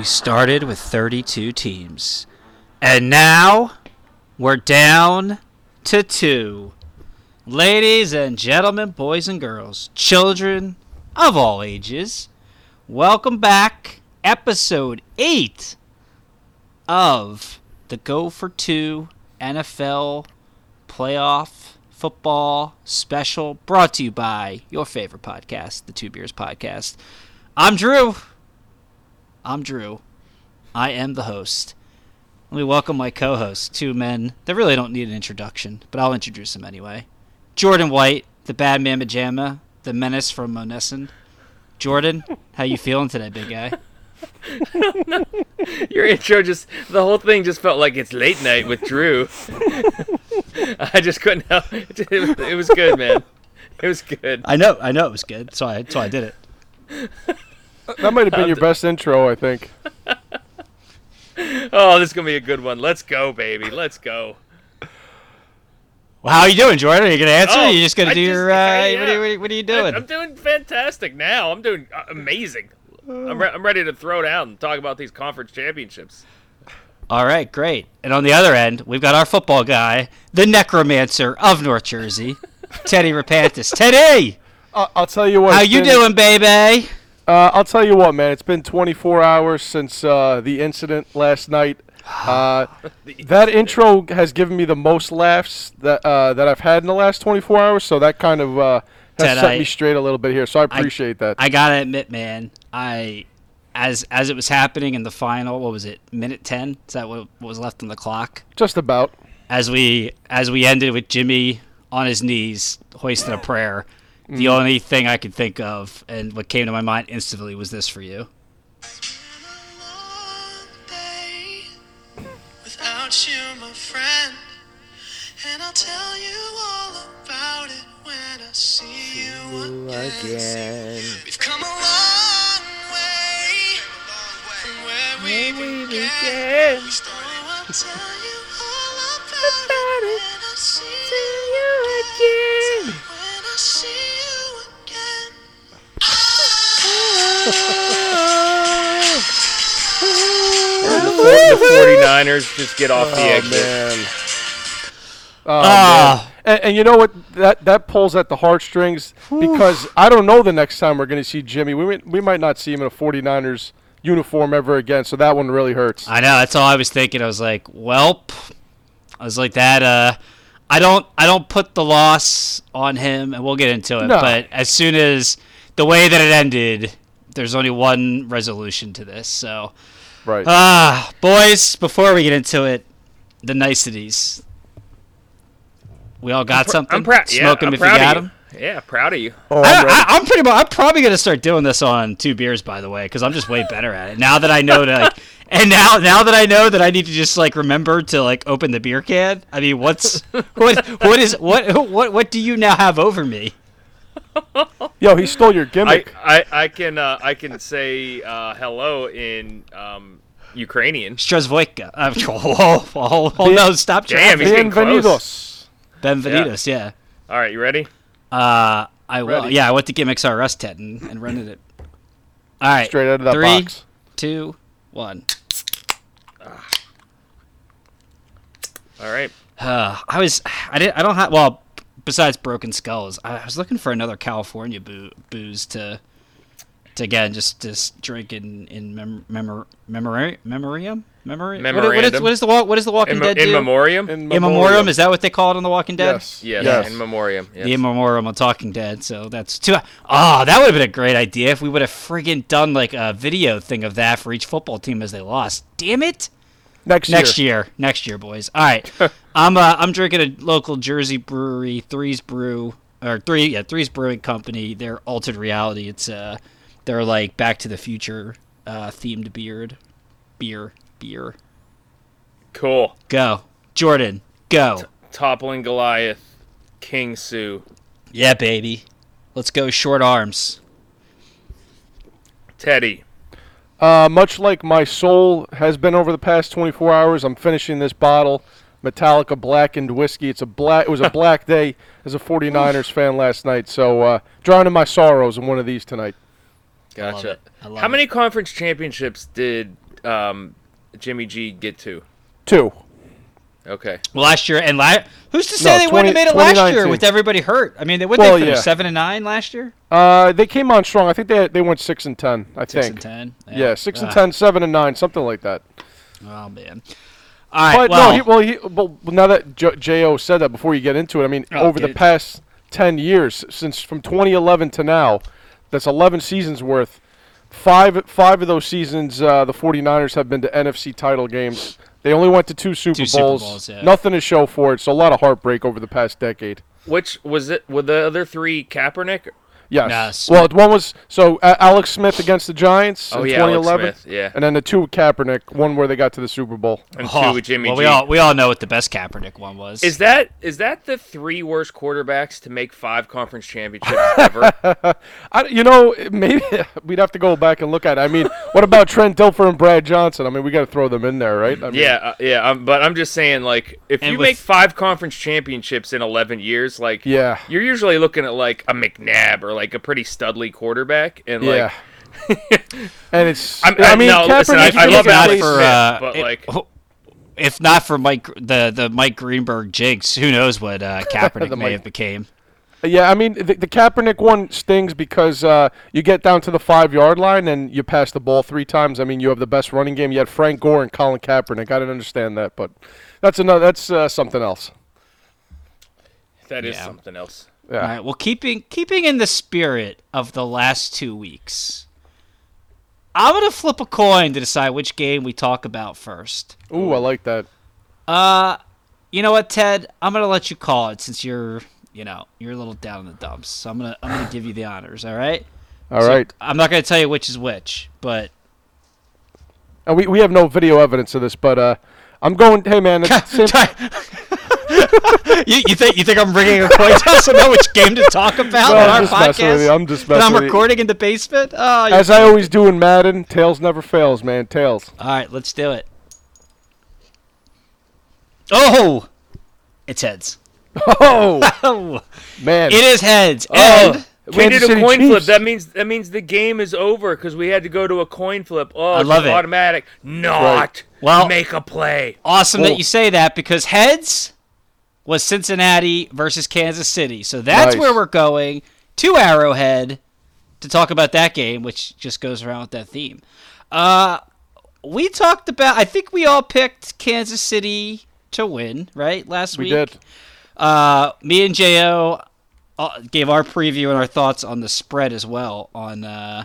We started with 32 teams. And now we're down to two. Ladies and gentlemen, boys and girls, children of all ages, welcome back. Episode 8 of the Go for Two NFL Playoff Football Special brought to you by your favorite podcast, the Two Beers Podcast. I'm Drew. I'm Drew. I am the host. Let me welcome my co hosts, two men that really don't need an introduction, but I'll introduce them anyway. Jordan White, the bad man pajama, the menace from Monessen. Jordan, how you feeling today, big guy? Your intro just the whole thing just felt like it's late night with Drew. I just couldn't help it. It was good, man. It was good. I know, I know it was good, so I so I did it. That might have been your best intro, I think. Oh, this is gonna be a good one. Let's go, baby. Let's go. Well, how are you doing, Jordan? Are you gonna answer? or Oh, are you just gonna I do just- your? Uh, I- what, are you, what are you doing? I'm doing fantastic now. I'm doing uh, amazing. I'm, re- I'm ready to throw down and talk about these conference championships. All right, great. And on the other end, we've got our football guy, the necromancer of North Jersey, Teddy Rapantis. Teddy, I'll, I'll tell you what. how you been- doing, baby? Uh, I'll tell you what, man. It's been 24 hours since uh, the incident last night. Uh, that intro has given me the most laughs that uh, that I've had in the last 24 hours. So that kind of uh, has Ted, set I- me straight a little bit here. So I appreciate that. I gotta admit, man, I as as it was happening in the final, what was it, minute ten? Is that what what was left on the clock? Just about. As we as we ended with Jimmy on his knees hoisting a prayer, the Mm. only thing I could think of and what came to my mind instantly was this for you. without you, my friend. And I'll tell you all about it when I see you again. We've come a long way from where we began. So I'll tell The 49ers just get off the Oh exit. man. Oh, Ah. man. And, and you know what? That that pulls at the heartstrings because I don't know the next time we're going to see Jimmy. We might, we might not see him in a 49ers uniform ever again. So that one really hurts. I know. That's all I was thinking. I was like, "Welp." I was like that. Uh, I don't. I don't put the loss on him, and we'll get into it. No. But as soon as the way that it ended, there's only one resolution to this. So, Right. ah, boys, before we get into it, the niceties. We all got something. I'm proud. Yeah, Smoke 'em I'm if you got of 'em. Yeah, proud of you. oh, I, I'm ready. I, I'm pretty much. I'm probably gonna start doing this on two beers, by the way, because I'm just way better at it now that I know to. Like, and now, now that I know that I need to just like remember to like open the beer can. I mean, what's what? What is what? What? What do you now have over me? Yo, he stole your I, gimmick. I, I can uh, I can say uh, hello in um, Ukrainian. Strasvoika. Uh, oh, oh, oh, oh, no! Stop Damn, traffic. he's getting Bienvenidos. Benvenidos. Yeah. All right, you ready? Uh, I will. Ready. Yeah, I went to Gimmicks R Us Ted and, and rented it. All right. Straight out of that Three, box. two, one. All right. Uh, I was I didn't I don't have well besides Broken Skulls, I I was looking for another California boo- booze to to again just just drink in in mem- memor- memori- memoriam memory. What, what is Memorandum. what is the walk? What is the Walking In, Dead in do? memoriam. In in memoriam is that what they call it on The Walking Dead? Yes. yes, Yes. in memoriam. Yes. The in memoriam on Talking Dead. So that's two. Oh, ah, that would have been a great idea if we would have friggin' done like a video thing of that for each football team as they lost. Damn it. Next, Next year. year, next year, boys. All right, I'm uh, I'm drinking a local Jersey brewery, Threes Brew or three yeah Threes Brewing Company. They're altered reality. It's uh they're like Back to the Future uh, themed beard, beer, beer. cool. Go, Jordan. Go. Toppling Goliath, King Sue, Yeah, baby. Let's go short arms. Teddy. Uh, much like my soul has been over the past 24 hours, I'm finishing this bottle, Metallica blackened whiskey. It's a black. It was a black day as a 49ers fan last night, so uh, drowning my sorrows in one of these tonight. Gotcha. it. I love How it. many conference championships did um, Jimmy G get to? Two. Okay. Last year and last, who's to say No, they wouldn't have made it last year with everybody hurt? I mean, they would Well, they finish yeah. seven and nine last year. Uh, they came on strong. I think they they went six and ten. I Six think. and ten. Yeah, six and Ah, ten, seven and nine, something like that. Oh man. All right. But well, no, he, well, he, well, now that J- Jo said that, before you get into it, I mean, Oh, over get the it. past ten years, since from 2011 to now, that's 11 seasons worth. Five five of those seasons, uh, the 49ers have been to NFC title games. They only went to two Super Two Super Bowls. Bowls, yeah. Nothing to show for it. So a lot of heartbreak over the past decade. Which was it? Were the other three Kaepernick? Yes. Yes. Well, one was so uh, Alex Smith against the Giants Oh in yeah, Alex 2011, Smith. Yeah. and then the two with Kaepernick, one where they got to the Super Bowl. And oh, two with Jimmy well, G. we all we all know what the best Kaepernick one was. Is that is that the three worst quarterbacks to make five conference championships ever? I, you know, maybe we'd have to go back and look at it. I mean, what about Trent Dilfer and Brad Johnson? I mean, we got to throw them in there, right? I mean, yeah, uh, yeah. Um, but I'm just saying, like, if you with- make five conference championships in 11 years, like, Yeah. you're usually looking at like a McNabb or like a pretty studly quarterback, and like, Yeah. and it's. I'm- I I- mean, no, listen, I- I love if not Alex for, uh, but it- like- oh, if not for Mike the the Mike Greenberg jinx, who knows what uh, Kaepernick may Mike- have became. Yeah, I mean, the, the Kaepernick one stings because uh, you get down to the five yard line and you pass the ball three times. I mean, you have the best running game. You had Frank Gore and Colin Kaepernick. I didn't understand that, but that's another. That's uh, something else. that is Yeah. something else. Yeah. All right. Well, keeping keeping in the spirit of the last two weeks, I'm gonna flip a coin to decide which game we talk about first. Ooh, I like that. Uh, you know what, Ted? I'm gonna let you call it since you're, you know, you're a little down in the dumps. So I'm gonna I'm gonna give you the honors. All right. All So right. I'm not gonna tell you which is which, but And we, we have no video evidence of this, but uh, I'm going. Hey, man. Same, you, you think you think I'm bringing a coin toss to know which game to talk about No, on I'm our just messing with podcast? you. I'm just I'm messing you. recording in the basement. Oh, As I always do in Madden, tails never fails, man. Tails. all right, let's do it. Oh, it's heads. Oh, Oh, man. it is heads. Oh, And we did a City coin flip. That means that means the game is over because we had to go to a coin flip. Oh, I love it. automatic. Not. Well- make a play. awesome Well- that you say that because heads was Cincinnati versus Kansas City. So that's Nice. where we're going to Arrowhead to talk about that game, which just goes around with that theme. Uh, we talked about. I think we all picked Kansas City to win, right? Last we week. We did. Uh, me and Jo uh, gave our preview and our thoughts on the spread as well on uh,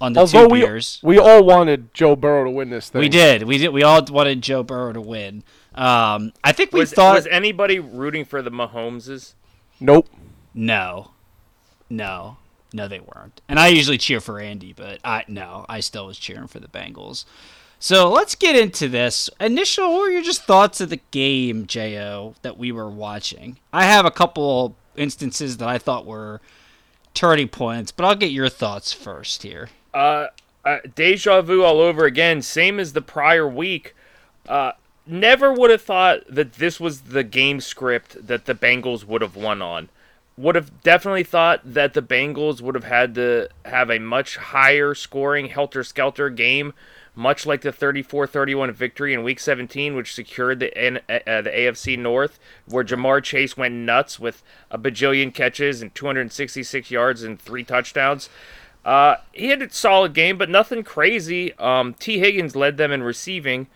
on the Although two we beers. we all wanted Joe Burrow to win this thing. We did. We did. We all wanted Joe Burrow to win. Um, I think we Was, thought was anybody rooting for the Mahomeses? Nope. no, no, no, they weren't. And I usually cheer for Andy, but I no, I still was cheering for the Bengals. So let's get into this. Initial, what were your just thoughts of the game, Jo, that we were watching? I have a couple instances that I thought were turning points, but I'll get your thoughts first here. Uh, uh, deja vu all over again. Same as the prior week. Uh, never would have thought that this was the game script that the Bengals would have won on. Would have definitely thought that the Bengals would have had to have a much higher scoring helter skelter game much like the 34-31 victory in Week 17, which secured the N- uh, the AFC North, where Ja'Marr Chase went nuts with a bajillion catches and 266 yards and three touchdowns. Uh, he had a solid game, but nothing crazy. Um, Tee Higgins led them in receiving.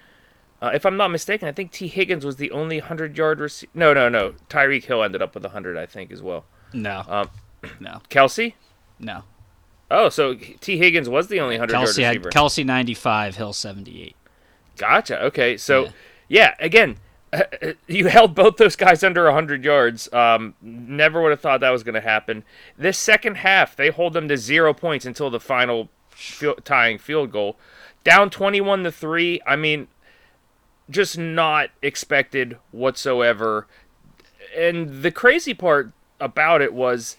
Uh, if I'm not mistaken, I think Tee Higgins was the only 100 yard receiver. No, no, no. Tyreek Hill ended up with 100, I think, as well. No. Um, no. Kelce? No. Oh, so Tee Higgins was the only 100 Kelce yard had receiver. Kelce 95, Hill 78. Gotcha. Okay, so Yeah. yeah, again, you held both those guys under 100 yards. Um, never would have thought that was going to happen. This second half, they hold them to zero points until the final field, tying field goal. Down 21 to 3. I mean, just not expected whatsoever. And the crazy part about it was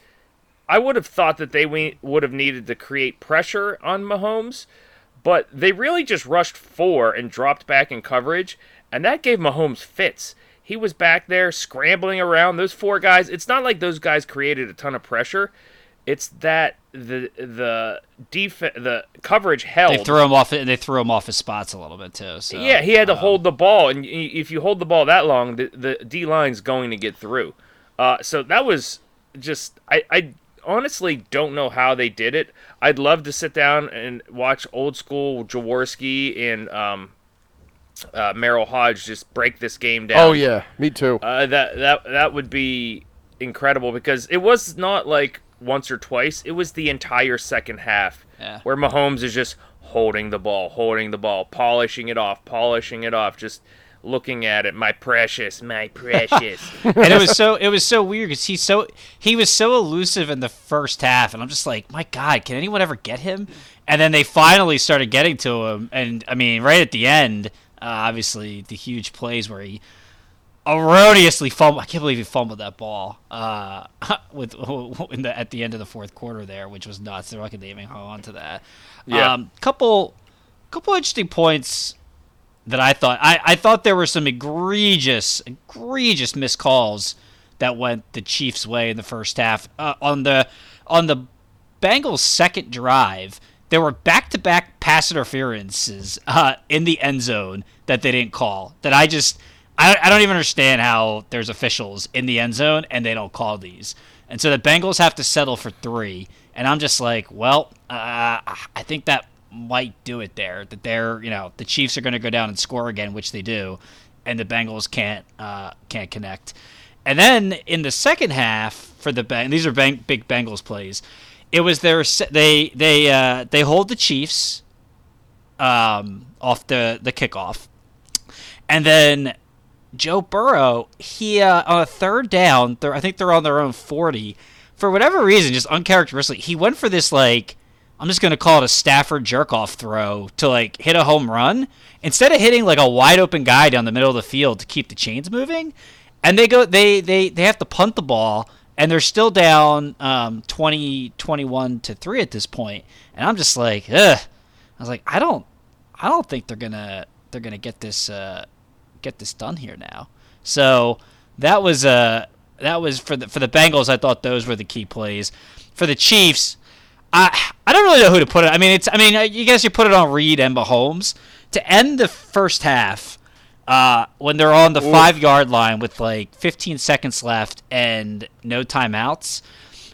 I would have thought that they would have needed to create pressure on Mahomes, but they really just rushed four and dropped back in coverage, and that gave Mahomes fits. He was back there scrambling around. Those four guys, it's not like those guys created a ton of pressure. It's that the the def- the coverage held. They threw him off. They threw him off his spots a little bit too. So Yeah, he had to um, hold the ball, and if you hold the ball that long, the, the D line's going to get through. Uh, so that was just I, I honestly don't know how they did it. I'd love to sit down and watch old school Jaworski and um, uh, Merril Hoge just break this game down. Oh yeah, me too. Uh, that that that would be incredible because it was not like once or twice. It was the entire second half Yeah. where Mahomes is just holding the ball, holding the ball, polishing it off, polishing it off, just looking at it. My precious, my precious. and it was so it was so weird because he's so he was so elusive in the first half, and I'm just like, my God, can anyone ever get him? And then they finally started getting to him, and I mean, right at the end, uh, obviously the huge plays where he erroneously fumbled. I can't believe he fumbled that ball uh, with in the, at the end of the fourth quarter there, which was nuts. They're lucky they even hung on to that. Yeah. Um, couple couple interesting points that I thought I, I thought there were some egregious egregious missed calls that went the Chiefs' way in the first half. Uh, on the on the Bengals' second drive, there were back-to-back pass interferences uh, in the end zone that they didn't call. That I just I, I don't even understand how there's officials in the end zone and they don't call these. And so the Bengals have to settle for three. And I'm just like, well, uh, I think that might do it there. That they're, you know, the Chiefs are going to go down and score again, which they do, and the Bengals can't uh, can't connect. And then in the second half for the Beng, these are bang, big Bengals plays. It was their they they uh, they hold the Chiefs um, off the the kickoff, and then Joe Burrow, he uh, on a third down, I think they're on their own forty. For whatever reason, just uncharacteristically, he went for this like I'm just gonna call it a Stafford jerk off throw to like hit a home run instead of hitting like a wide open guy down the middle of the field to keep the chains moving. And they go they they they have to punt the ball and they're still down um 20 21 to 3 at this point. And I'm just like, ugh. I was like, I don't I don't think they're gonna they're gonna get this uh get this done here now. So that was uh that was for the for the Bengals. I thought those were the key plays. For the Chiefs, I I don't really know who to put it. I mean, it's I mean, you guess you put it on Reid and Mahomes to end the first half. Uh, when they're on the five yard line with like 15 seconds left and no timeouts,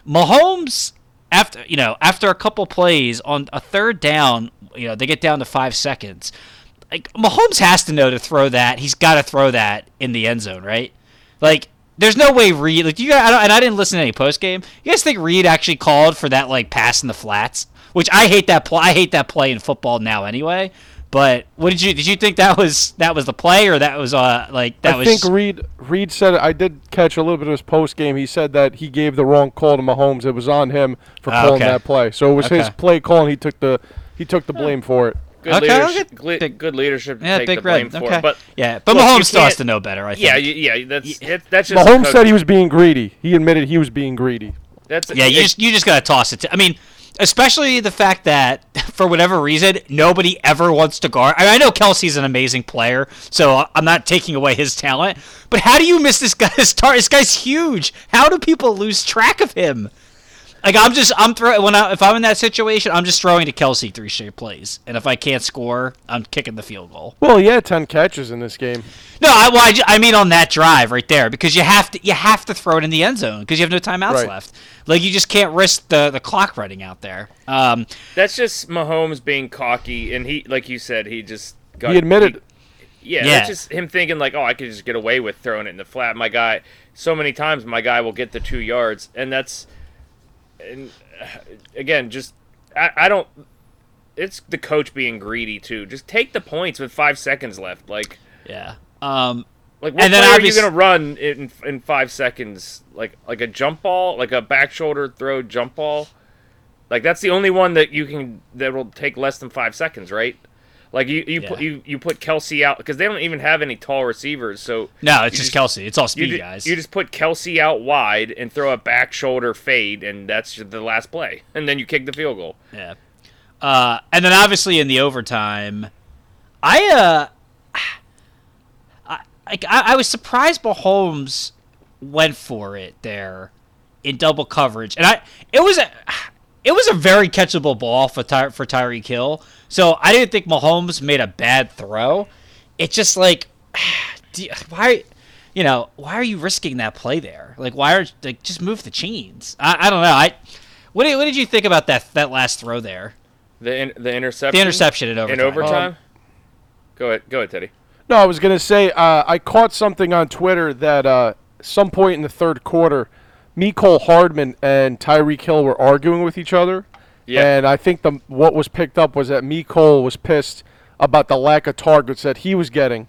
Mahomes after you know after a couple plays on a third down, you know they get down to five seconds. Like Mahomes has to know to throw that. He's got to throw that in the end zone, right? Like there's no way Reid like you guys, I don't, and I didn't listen to any post game. You guys think Reid actually called for that like pass in the flats? Which I hate that play. I hate that play in football now anyway. But what did you did you think that was that was the play or that was uh like that I was think Reid Reid said I did catch a little bit of his post game. He said that he gave the wrong call to Mahomes. It was on him for Ah, calling okay. that play. So it was his play call, and he took the he took the blame for it. Good Okay, leadership. okay. gli- Big- good leadership to yeah take big the blame red for okay it. But yeah but look, Mahomes still has to know better I think yeah, y- yeah, that's it, that's just Mahomes coach- said he was being greedy. He admitted he was being greedy. That's Yeah, you just you just gotta toss it. To, I mean, especially the fact that for whatever reason nobody ever wants to guard. I, I know Kelce's an amazing player, so I'm not taking away his talent. But how do you miss this guy's tar? This guy's huge. How do people lose track of him? Like I'm just I'm throwing when I if I'm in that situation, I'm just throwing to Kelce three straight plays, and if I can't score, I'm kicking the field goal. Well, yeah, ten catches in this game. No, I, well, I, I mean on that drive right there because you have to you have to throw it in the end zone because you have no timeouts Right. left. Like you just can't risk the the clock running out there. Um, That's just Mahomes being cocky, and he, like you said, he just got. He admitted. yeah, Yeah. that's just him thinking like, oh, I could just get away with throwing it in the flat. My guy, so many times my guy will get the two yards, and that's, and uh, again, just I, I don't. It's the coach being greedy too. Just take the points with five seconds left. Like, yeah. Um, like what And then are you gonna run in in five seconds? Like like a jump ball, like a back shoulder throw jump ball. Like that's the only one that you can that will take less than five seconds, right? Like you you put you, you put Kelce out because they don't even have any tall receivers, so no, it's just, just- Kelce. It's all you, speed ju- guys. you just put Kelce out wide and throw a back shoulder fade, and that's the last play, and then you kick the field goal. Yeah. Uh, and then obviously in the overtime, I uh, I, I I was surprised Mahomes went for it there in double coverage, and I it was a it was a very catchable ball for Ty, for Tyreek Hill. So I didn't think Mahomes made a bad throw. It's just like, you- why? You know, why are you risking that play there? Like, why are like just move the chains? I, I don't know. I what did, what did you think about that that last throw there? The in, the interception. The interception in overtime. in overtime. Um, go ahead, go ahead, Teddy. No, I was gonna say uh, I caught something on Twitter that uh, some point in the third quarter, Mecole Hardman and Tyreek Hill were arguing with each other. Yeah. And I think the what was picked up was that Nicole was pissed about the lack of targets that he was getting,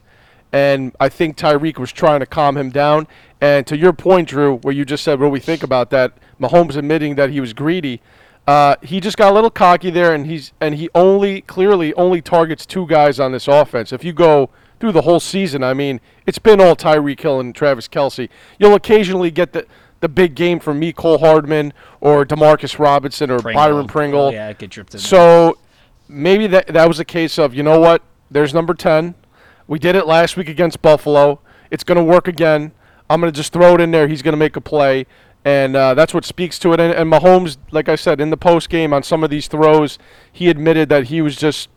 and I think Tyreek was trying to calm him down. And to your point, Drew, where you just said what we think about that, Mahomes admitting that he was greedy. Uh, he just got a little cocky there, and he's and he only clearly only targets two guys on this offense. If you go through the whole season, I mean, it's been all Tyreek Hill and Travis Kelce. You'll occasionally get the the big game from Mecole Hardman, or Demarcus Robinson, or Byron Pringle. Yeah, get dripped in. there. So maybe that that was a case of you know what? There's number ten. We did it last week against Buffalo. It's going to work again. I'm going to just throw it in there. He's going to make a play, and uh, that's what speaks to it. And, and Mahomes, like I said in the post game on some of these throws, he admitted that he was just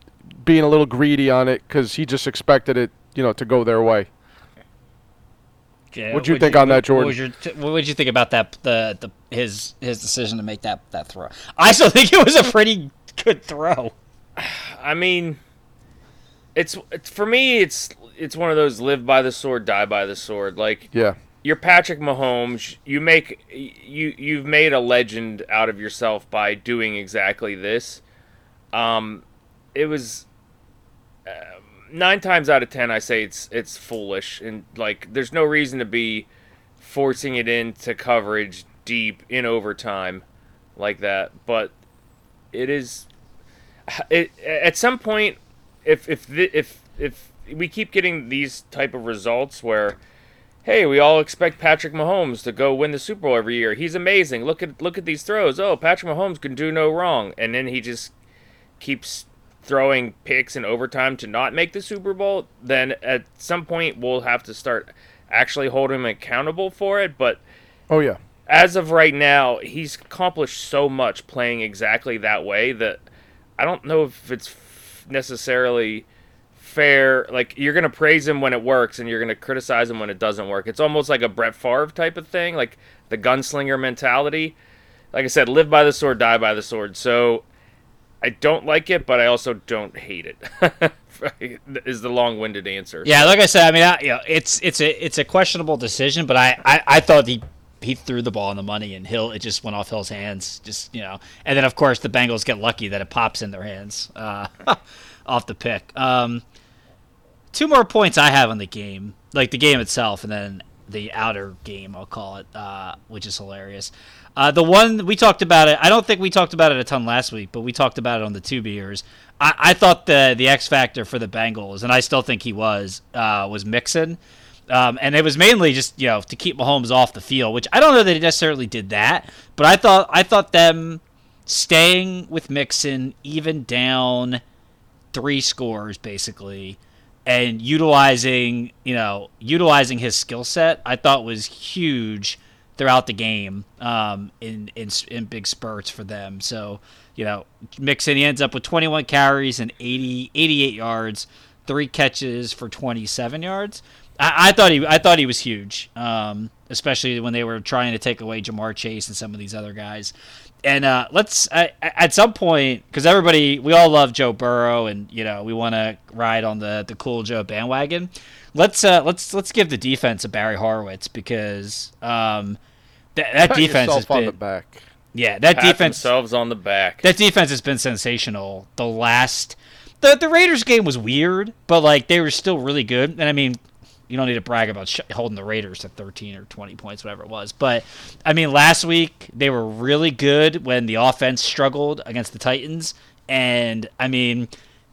being a little greedy on it because he just expected it, you know, to go their way. Yeah, what'd you what'd think on that, what- Jordan? What was your t- what would you think about that the, the his his decision to make that that throw? I still think it was a pretty good throw. I mean, it's, it's for me. It's it's one of those live by the sword, die by the sword. Like Yeah. you're Patrick Mahomes. You make you you've made a legend out of yourself by doing exactly this. Um, it was nine times out of ten. I say it's it's foolish and like there's no reason to be forcing it into coverage deep in overtime like that. But it is it, at some point if if if if we keep getting these type of results where hey we all expect Patrick Mahomes to go win the Super Bowl every year he's amazing look at look at these throws oh Patrick Mahomes can do no wrong and then he just keeps throwing picks in overtime to not make the Super Bowl then at some point we'll have to start actually holding him accountable for it but Oh yeah. as of right now, he's accomplished so much playing exactly that way that I don't know if it's f- necessarily fair. Like you're gonna praise him when it works, and you're gonna criticize him when it doesn't work. It's almost like a Brett Favre type of thing, like the gunslinger mentality. Like I said, live by the sword, die by the sword. So I don't like it, but I also don't hate it. is the long-winded answer. Yeah, like I said, I mean, I, you know, it's it's a it's a questionable decision, but I, I, I thought he he threw the ball in the money and Hill it just went off Hill's hands, just you know, and then of course the Bengals get lucky that it pops in their hands uh, off the pick. Um, two more points I have on the game, like the game itself, and then the outer game, I'll call it, uh, which is hilarious. Uh, the one we talked about it, I don't think we talked about it a ton last week, but we talked about it on the two beers. I, I thought the the X factor for the Bengals, and I still think he was, uh, was Mixon. Um, and it was mainly just you know to keep Mahomes off the field, which I don't know that he necessarily did that, but I thought I thought them staying with Mixon even down three scores basically and utilizing you know utilizing his skill set i thought was huge throughout the game um, in, in in big spurts for them. So you know, Mixon he ends up with 21 carries and 80 88 yards, three catches for 27 yards. I, I thought he I thought he was huge, um, especially when they were trying to take away Ja'Marr Chase and some of these other guys. And uh, let's uh, at some point because everybody we all love Joe Burrow and you know we want to ride on the the cool Joe bandwagon. Let's uh, let's let's give the defense a Barry Horowitz because um, th- that defense has yourself on the been back. yeah that Pat defense themselves on the back. that defense has been sensational. The last the the Raiders game was weird, but like they were still really good. And I mean, you don't need to brag about sh- holding the Raiders to 13 or 20 points, whatever it was. But I mean, last week they were really good when the offense struggled against the Titans, and I mean,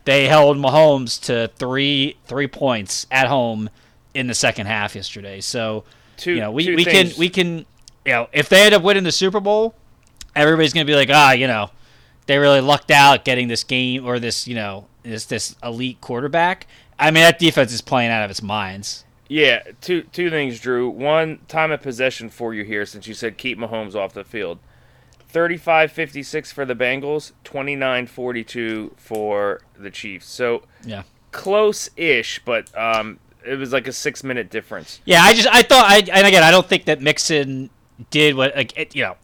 they held Mahomes to three three points at home in the second half yesterday. So Two- you know, we, we things. can we can you know if they end up winning the Super Bowl, everybody's gonna be like, ah, you know, they really lucked out getting this game or this, you know, this this elite quarterback. I mean, that defense is playing out of its minds. Yeah, two two things, Drew. One, time of possession for you here since you said keep Mahomes off the field. 35-56 for the Bengals, 29-42 for the Chiefs. So Yeah. close-ish, but um, it was like a six-minute difference. Yeah, I just I thought I and again I don't think that Mixon did what like it, you know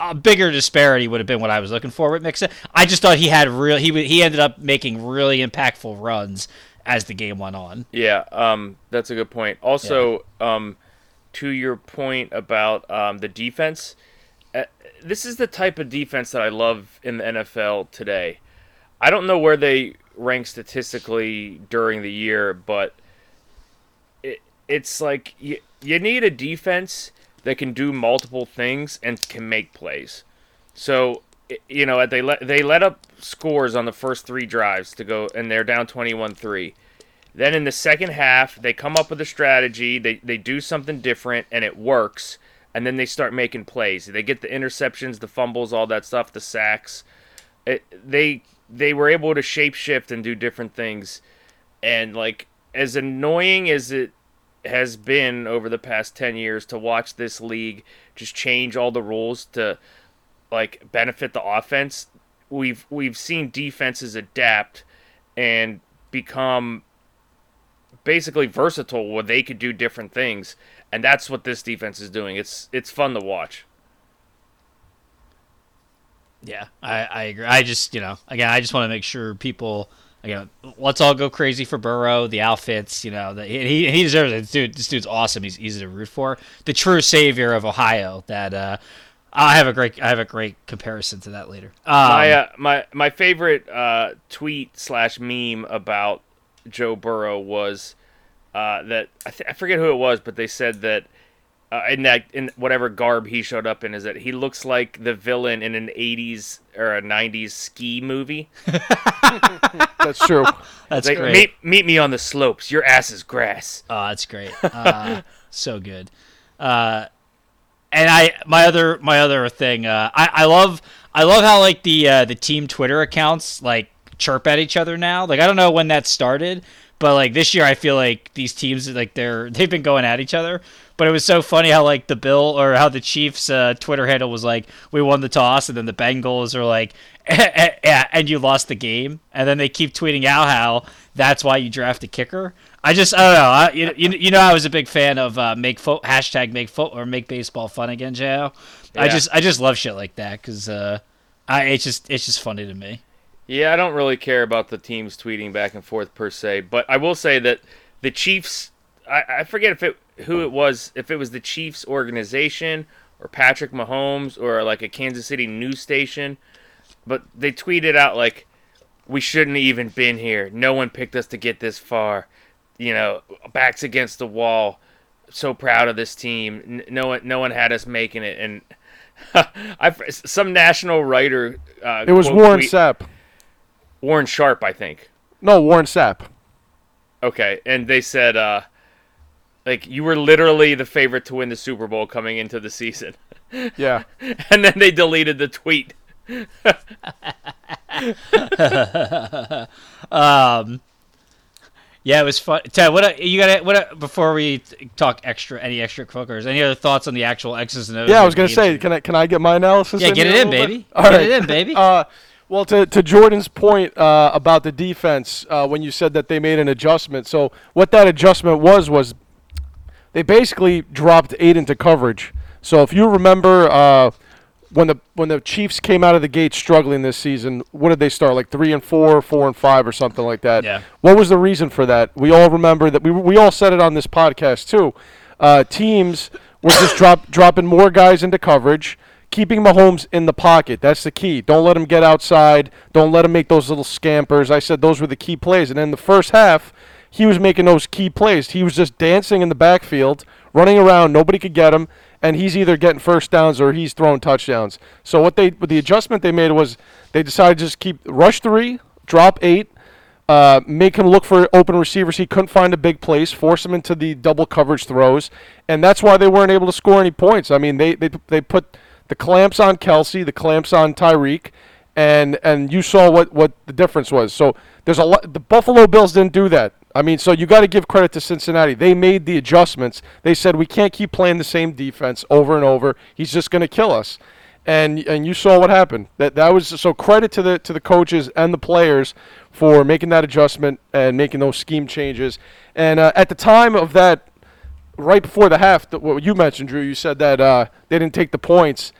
a bigger disparity would have been what I was looking for with Mixon. I just thought he had real he he ended up making really impactful runs as the game went on. Yeah, um, that's a good point. Also, um, to your point about um, the defense, uh, this is the type of defense that I love in the NFL today. I don't know where they rank statistically during the year, but it, it's like you, you need a defense that can do multiple things and can make plays. So you know they let they let up scores on the first three drives to go, and they're down 21-3. Then in the second half, they come up with a strategy. They they do something different, and it works. And then they start making plays. They get the interceptions, the fumbles, all that stuff, the sacks. It, they they were able to shapeshift and do different things. And like as annoying as it has been over the past 10 years to watch this league just change all the rules to like benefit the offense. We've we've seen defenses adapt and become basically versatile where they could do different things and that's what this defense is doing. It's it's fun to watch. Yeah, I, I agree. I just, you know, again, I just want to make sure people, again, let's all go crazy for Burrow. The outfits, you know, the, he he deserves it. This dude, this dude's awesome. He's easy to root for. The true savior of Ohio. That uh, I have a great, I have a great comparison to that later. Um, my uh, my my favorite uh, tweet slash meme about Joe Burrow was uh, that I, th- I forget who it was, but they said that uh, in that in whatever garb he showed up in is that he looks like the villain in an '80s or a '90s ski movie. That's true. that's Like, great. meet meet me on the slopes. Your ass is grass. Oh, that's great. Uh, so good. Uh, and I my other my other thing, uh, I, I love I love how like the uh, the team Twitter accounts like chirp at each other now. Like I don't know when that started, but like this year I feel like these teams like they're they've been going at each other. But it was so funny how like the Bill or how the Chiefs uh, Twitter handle was like we won the toss and then the Bengals are like yeah and you lost the game and then they keep tweeting out how that's why you draft a kicker. I just I don't know. I, you, you, you know I was a big fan of uh, make fo- hashtag make fo- or make baseball fun again, Jo. I just I just love shit like that because uh, I it's just it's just funny to me. Yeah, I don't really care about the teams tweeting back and forth per se, but I will say that the Chiefs. I, I forget if it who it was, if it was the Chiefs organization or Patrick Mahomes or like a Kansas City news station, but they tweeted out like, "We shouldn't have even been here. No one picked us to get this far. You know, backs against the wall. So proud of this team. N- No one, no one had us making it." And I, some national writer. Uh, It was quote Warren tweet- Sapp. Warren Sharp, I think. No, Warren Sapp. Okay, and they said, uh, like you were literally the favorite to win the Super Bowl coming into the season, Yeah. and then they deleted the tweet. Um, Yeah, it was fun. Ted, what a, you got? What a, before we talk extra, any extra hookers? Any other thoughts on the actual X's and O's? Yeah, I was gonna game? say, can I can I get my analysis? Yeah, in get it in, baby. bit? All Get right. it in, baby. Uh, well, to, to Jordan's point uh, about the defense, uh, when you said that they made an adjustment, so what that adjustment was was they basically dropped eight into coverage. So if you remember uh, when the when the Chiefs came out of the gate struggling this season, what did they start like three and four, four and five, or something like that? Yeah. What was the reason for that? We all remember that we we all said it on this podcast too. Uh, teams were just drop dropping more guys into coverage, keeping Mahomes in the pocket. That's the key. Don't let him get outside. Don't let him make those little scampers. I said those were the key plays. And in the first half, he was making those key plays. He was just dancing in the backfield, running around. Nobody could get him, and he's either getting first downs or he's throwing touchdowns. So what they, the adjustment they made was they decided to just keep rush three, drop eight, uh, make him look for open receivers he couldn't find a big place, force him into the double coverage throws, and that's why they weren't able to score any points. I mean, they they, they put the clamps on Kelce, the clamps on Tyreek, and and you saw what what the difference was. So there's a lot. The Buffalo Bills didn't do that. I mean, so you got to give credit to Cincinnati. They made the adjustments. They said we can't keep playing the same defense over and over. He's just going to kill us and and you saw what happened. That that was so credit to the to the coaches and the players for making that adjustment and making those scheme changes. And uh, at the time of that, right before the half, th- what you mentioned, Drew, you said that uh, they didn't take the points.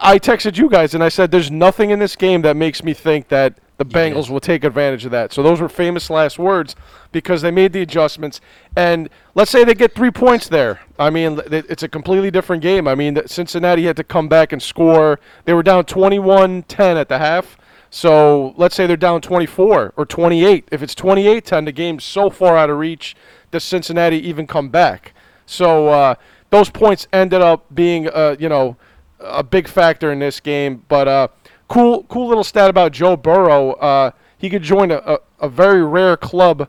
I texted you guys and I said, "There's nothing in this game that makes me think that the Bengals will take advantage of that." So those were famous last words because they made the adjustments. And let's say they get three points there. I mean, it's a completely different game. I mean, Cincinnati had to come back and score. They were down 21-10 at the half. So let's say they're down 24 or 28. If it's 28-10, the game's so far out of reach. Does Cincinnati even come back? So uh, those points ended up being, uh, you know, a big factor in this game. But uh, cool, cool little stat about Joe Burrow. Uh, he could join a, a, a very rare club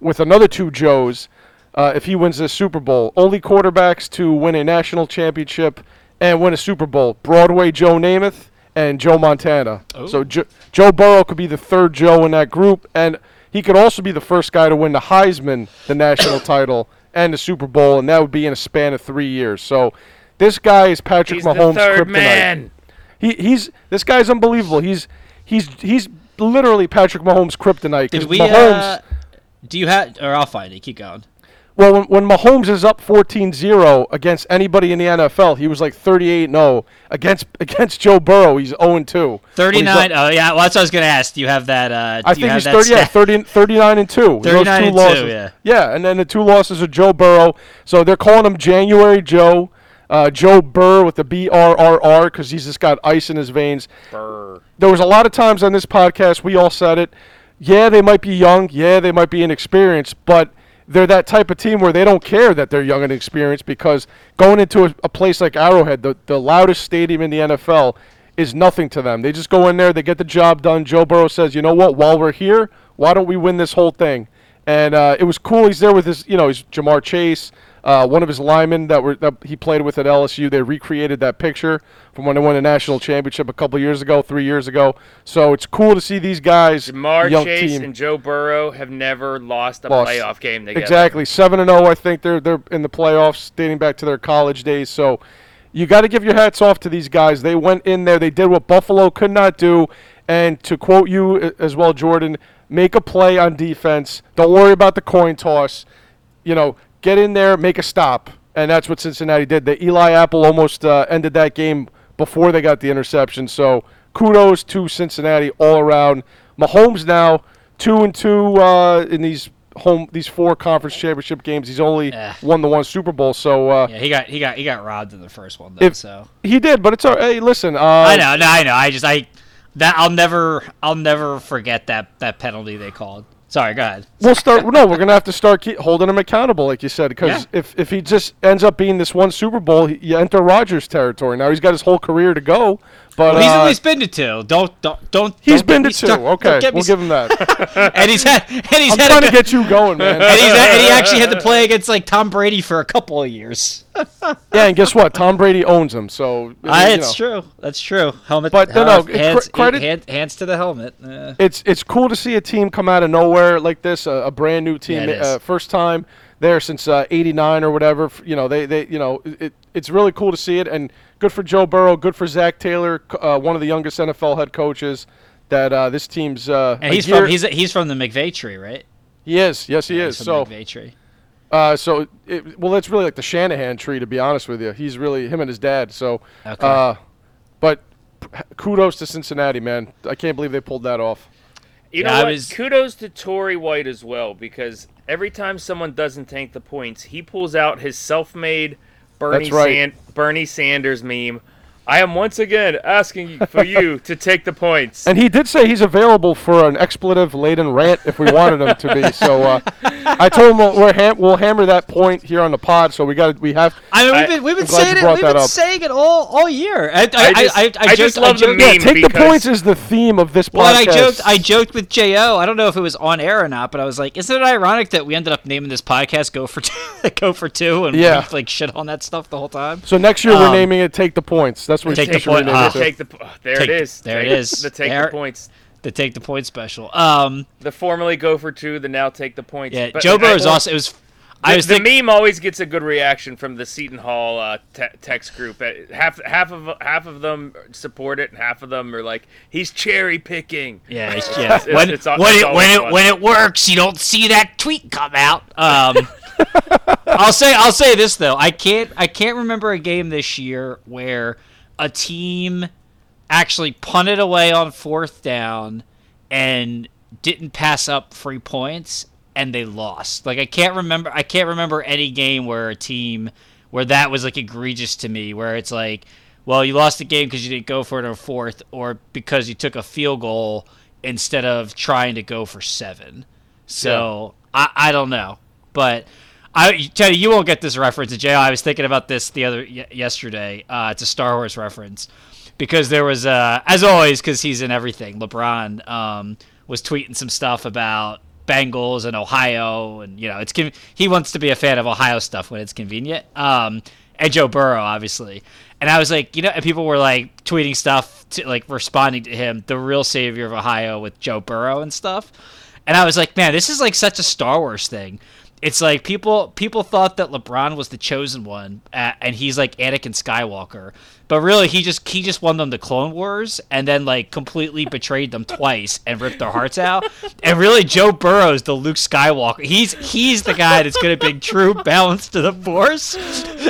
with another two Joes uh, if he wins this Super Bowl. Only quarterbacks to win a national championship and win a Super Bowl: Broadway Joe Namath and Joe Montana. So jo- Joe Burrow could be the third Joe in that group, and he could also be the first guy to win the Heisman, the national title, and the Super Bowl, and that would be in a span of three years. So. This guy is Patrick He's Mahomes' the third kryptonite. man. He he's this guy's unbelievable. He's he's he's literally Patrick Mahomes' kryptonite. Did we? Mahomes, Uh, do you have? Or I'll find it. Keep going. well, when, when Mahomes is up 14-0 against anybody in the NFL, he was like 38-0 against against Joe Burrow. He's 0-2. Thirty-nine. Oh yeah. Well, that's what I was gonna ask. Do you have that? Uh, I think he's 30, yeah, 30, 39 and 2. Those 39 two and two, losses. yeah. Yeah, and then the two losses are Joe Burrow. So they're calling him January Joe. Uh, Joe Burr with the B R R R because he's just got ice in his veins. Brr. there was a lot of times on this podcast we all said it. Yeah, they might be young. Yeah, they might be inexperienced, but they're that type of team where they don't care that they're young and inexperienced because going into a, a place like Arrowhead, the, the loudest stadium in the NFL, is nothing to them. They just go in there, they get the job done. Joe Burrow says, you know what? While we're here, why don't we win this whole thing? And uh, it was cool. He's there with his, you know, he's Ja'Marr Chase, uh, one of his linemen that were that he played with at LSU. They recreated that picture from when they won a national championship a couple years ago, three years ago. So it's cool to see these guys, Jamar young Chase team. and Joe Burrow have never lost a Lost. playoff game together. Exactly, seven and zero. I think they're they're in the playoffs, dating back to their college days. So you got to give your hats off to these guys. They went in there, they did what Buffalo could not do, and to quote you as well, Jordan, make a play on defense. Don't worry about the coin toss. You know, get in there, make a stop, and that's what Cincinnati did. The Eli Apple almost uh, ended that game before they got the interception. So kudos to Cincinnati all around. Mahomes now two and two uh, in these home these four conference championship games. He's only Yeah. won the one Super Bowl. So uh, Yeah, he got he got he got robbed in the first one though. If- so he did, but it's all hey, listen. Uh, I know, no, I know. I just I that I'll never I'll never forget that that penalty they called. Sorry, go ahead. We'll start. no, we're gonna have to start holding him accountable, like you said, because Yeah. if, if he just ends up being this one Super Bowl, he, you enter Rodgers territory. Now he's got his whole career to go, But Well, he's uh, at least been to two. Don't don't don't. he's don't been to two. don't Okay, we'll give him that. and he's had and he's I'm had a trying to get you going, man. and, he's, had, and he actually had to play against like Tom Brady for a couple of years. yeah, and guess what? Tom Brady owns him, so Ah, you it's know. true. That's true. Helmet. But, no, uh, no, it- hands, cre- credit- hand- hands to the helmet. Uh, it's it's cool to see a team come out of nowhere like this, a, a brand new team, Yeah, uh, first time there since uh, '89 or whatever. You know, they they you know it, it's really cool to see it, and good for Joe Burrow, good for Zac Taylor, uh, one of the youngest NFL head coaches. That uh, this team's uh, and he's year- from he's he's from the McVay tree, right? he is yes he Yeah, is he's from so the McVay tree. uh, so it, well it's really like the Shanahan tree to be honest with you. He's really him and his dad. So Okay. uh, but kudos to Cincinnati, man. I can't believe they pulled that off. You Yeah, know what? was- Kudos to Tory White as well because every time someone doesn't tank the points, he pulls out his self-made Bernie right. San- Bernie Sanders meme. I am once again asking for you to take the points. And he did say he's available for an expletive-laden rant if we wanted him to be. So uh, I told him we'll, we're ham- we'll hammer that point here on the pod. So we got we have. I mean, we've been we've been saying it. We've been up. saying it all all year. I I, I, just- I, I, I just love I the joked, meme. Yeah, take the points is the theme of this podcast. Well, I joked. I joked with Jo. I don't know if it was on air or not, but I was like, "Isn't it ironic that we ended up naming this podcast "Go for Two, Go for Two, and Yeah. we like shit on that stuff the whole time?" so next year we're Um, naming it "Take the Points." That's what Take the Point- rename it to. take the po- there Take- it is. there it Take- is. The take There- the points. The take the point special. Um, The formerly go for two, the now take the points. yeah, But- Joe Burrow is also. It was. I The, was the thinking. meme always gets a good reaction from the Seton Hall uh, te- text group. Uh, Half half of half of them support it, and half of them are like, "He's cherry picking." Yeah, it's- yeah. It's- when it's al- when it's it when it when it works, you don't see that tweet come out. Um, I'll say I'll say this though. I can't I can't remember a game this year where a team actually punted away on fourth down and didn't pass up free points and they lost. Like I can't remember I can't remember any game where a team where that was like egregious to me where it's like well you lost the game because you didn't go for it on fourth or because you took a field goal instead of trying to go for seven. So I, I don't know, but I tell you, won't get this reference, Jay. I was thinking about this the other y- yesterday. Uh, it's a Star Wars reference because there was, uh, as always, because he's in everything. LeBron um, was tweeting some stuff about Bengals and Ohio, and you know, it's he wants to be a fan of Ohio stuff when it's convenient. Um, and Joe Burrow, obviously. And I was like, you know, and people were like tweeting stuff, to, like responding to him, the real savior of Ohio with Joe Burrow and stuff. And I was like, man, this is like such a Star Wars thing. It's like people people thought that LeBron was the chosen one, uh, and he's like Anakin Skywalker, but really he just he just won them the Clone Wars, and then like completely betrayed them twice and ripped their hearts out. And really, Joe Burrow's the Luke Skywalker. He's he's the guy that's going to bring true balance to the Force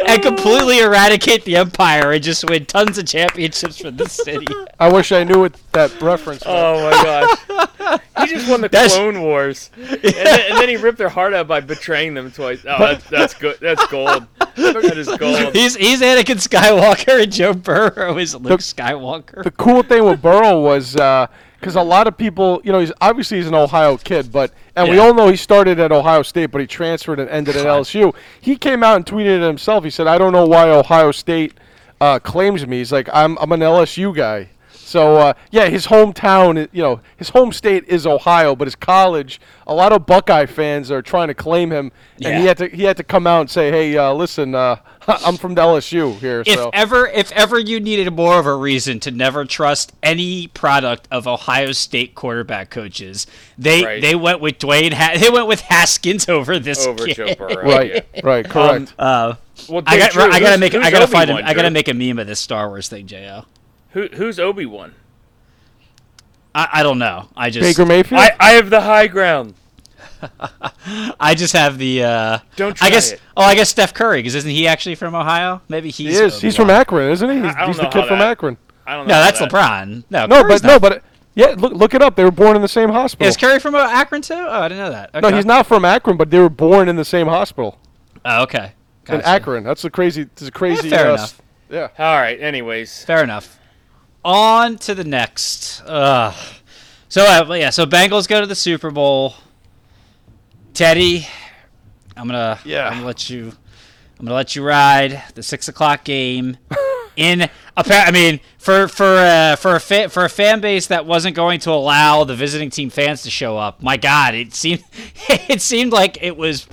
and completely eradicate the Empire and just win tons of championships for this city. I wish I knew what that reference. was. Oh my gosh. he just won the That's- Clone Wars, and, then, and then he ripped their heart out by betraying them twice. Oh, that's, that's good. That's gold. That is gold. He's he's Anakin Skywalker and Joe Burrow is Luke Skywalker. the cool thing with Burrow was because a lot of people, you know, he's obviously he's an Ohio kid, but and we all know he started at Ohio State, but he transferred and ended at LSU. He came out and tweeted it himself. He said, "I don't know why Ohio State uh, claims me." He's like, "I'm I'm an LSU guy." So uh, yeah, his hometown, you know, his home state is Ohio, but his college, a lot of Buckeye fans are trying to claim him, and he had to he had to come out and say, "Hey, uh, listen, uh, I'm from LSU here." If so ever, if ever you needed more of a reason to never trust any product of Ohio State quarterback coaches, they Right. they went with Dwayne. Ha- they went with Haskins over this Over kid. Joe Burrow. right, yeah. right, correct. Uh, Well, I got Drew, I gotta make I gotta find a, I gotta make a meme of this Star Wars thing, Jo. Who, who's Obi Wan? I, I don't know. I just Baker Mayfield. I, I have the high ground. I just have the. Uh, Don't try I guess. it. Oh, I guess Steph Curry because isn't he actually from Ohio? Maybe he's. He is. He's from Akron, isn't he? He's, I don't he's the kid how from that- Akron. I don't know. No, that's that- LeBron. No, No, Curry's but no, but yeah, look look it up. They were born in the same hospital. is Curry from uh, Akron too? Oh, I didn't know that. no, he's not from Akron, but they were born in the same hospital Oh, okay. in Akron. That's a crazy. It's a crazy. fair uh, enough. Yeah. All right. Anyways, Fair enough. On to the next. Ugh. So uh, yeah, so Bengals go to the Super Bowl. Teddy, I'm gonna Yeah. I'm gonna let you I'm gonna let you ride the six o'clock game. in appa- I mean, for for uh, for a fa- for a fan base that wasn't going to allow the visiting team fans to show up. My God, it seemed it seemed like it was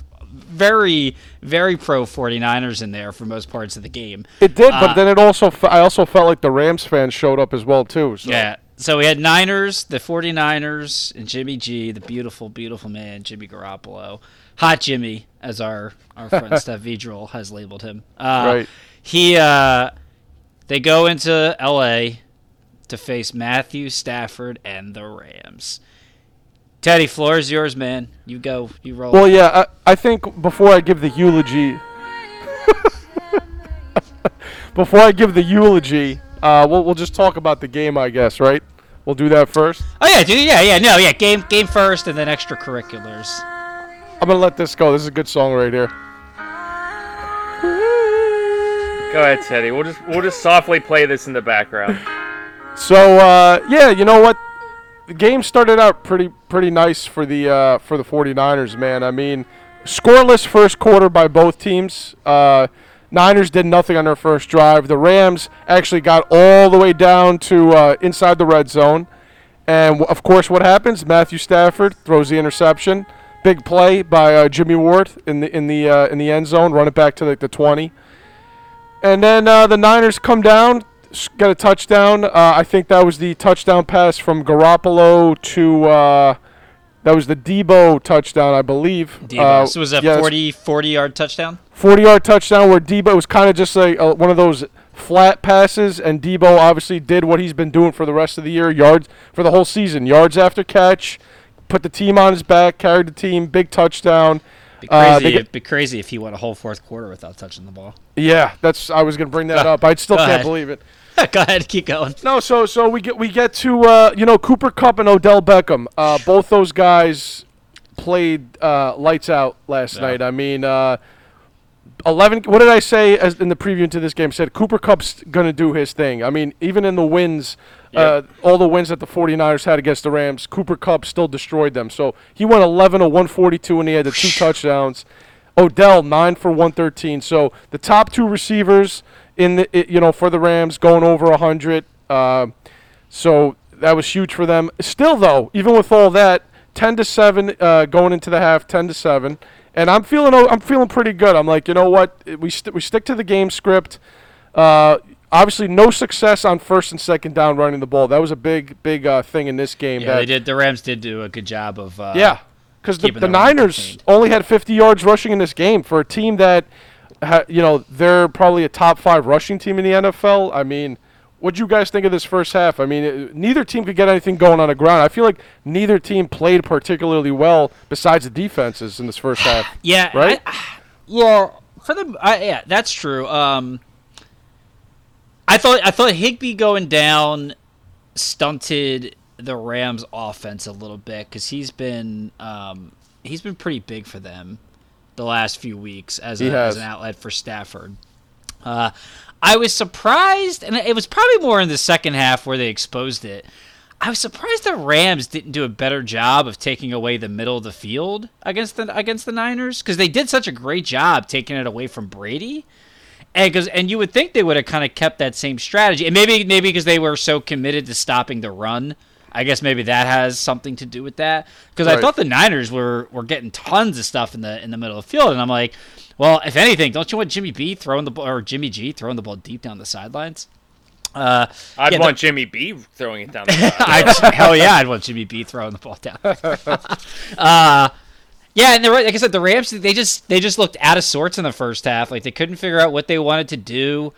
very very pro 49ers in there for most parts of the game. It did, but Uh, then it also fe- I also felt like the Rams fans showed up as well too. So. Yeah. So we had Niners, the 49ers, and Jimmy G, the beautiful, beautiful man, Jimmy Garoppolo. Hot Jimmy, as our, our friend Steph Vidril has labeled him. Uh, Right. He, uh, they go into LA to face Matthew Stafford and the Rams. Teddy, floor is yours, man. You go. You roll. Well, yeah, I, I think before I give the eulogy, before I give the eulogy, uh, we'll we'll just talk about the game, I guess, right? We'll do that first. oh yeah, dude. Yeah, yeah. No, yeah. Game, game first, and then extracurriculars. I'm gonna let this go. This is a good song right here. Go ahead, Teddy. We'll just we'll just softly play this in the background. So uh, yeah, you know what? The game started out pretty pretty nice for the uh, for the 49ers, man. I mean, scoreless first quarter by both teams. Uh, Niners did nothing on their first drive. The Rams actually got all the way down to uh, inside the red zone, and of course, what happens? Matthew Stafford throws the interception. Big play by uh, Jimmy Ward in the in the uh, in the end zone, run it back to like the 20. And then uh, the Niners come down, get a touchdown. Uh, I think that was the touchdown pass from Garoppolo to. Uh, that was the Deebo touchdown, I believe. Deebo. Uh, so was that yeah, 40, 40 yard touchdown? 40 yard touchdown where Deebo was kind of just like uh, one of those flat passes, and Deebo obviously did what he's been doing for the rest of the year yards for the whole season yards after catch, put the team on his back, carried the team, big touchdown. Be Uh, they get- it'd be crazy if he went a whole fourth quarter without touching the ball. Yeah, that's I was gonna bring that up. I still go can't ahead. believe it. Go ahead, keep going. No, so so we get we get to uh, you know Cooper Kupp and Odell Beckham. Uh, both those guys played uh, lights out last Yeah. night. I mean, uh, eleven. What did I say as in the preview to this game? Said Cooper Kupp's gonna do his thing. I mean, even in the wins, uh, all the wins that the 49ers had against the Rams, Cooper Kupp still destroyed them. So he went 11 of 142 and he had the two touchdowns. Odell nine for 113. So the top two receivers in the you know for the Rams going over 100. Uh, so that was huge for them. Still though, even with all that, 10 to seven uh, going into the half, 10 to seven, and I'm feeling I'm feeling pretty good. I'm like, you know what? We st- we stick to the game script. Uh, obviously, no success on first and second down running the ball. That was a big big uh, thing in this game. Yeah, they did. The Rams did do a good job of. Uh, yeah, because the, the the Niners only had 50 yards rushing in this game for a team that, ha, you know, they're probably a top five rushing team in the NFL. I mean, what do you guys think of this first half? I mean, it, neither team could get anything going on the ground. I feel like neither team played particularly well besides the defenses in this first half. Yeah. Right? I- yeah. For the I, yeah, that's true. Um, I thought I thought Higbee going down stunted the Rams' offense a little bit because he's been um, he's been pretty big for them the last few weeks as, a, as an outlet for Stafford. Uh, I was surprised, and it was probably more in the second half where they exposed it. I was surprised the Rams didn't do a better job of taking away the middle of the field against the against the Niners because they did such a great job taking it away from Brady. And, cause, and you would think they would have kind of kept that same strategy, and maybe maybe because they were so committed to stopping the run. I guess maybe that has something to do with that. Because I thought the Niners were were getting tons of stuff in the in the middle of the field, and I'm like, well, if anything, don't you want Jimmy B throwing the ball or Jimmy G throwing the ball deep down the sidelines? Uh, I'd yeah, the- want Jimmy B throwing it down. The. I, hell yeah, I'd want Jimmy B throwing the ball down. uh, yeah, and the, like I said, the Rams they just they just looked out of sorts in the first half. Like they couldn't figure out what they wanted to do.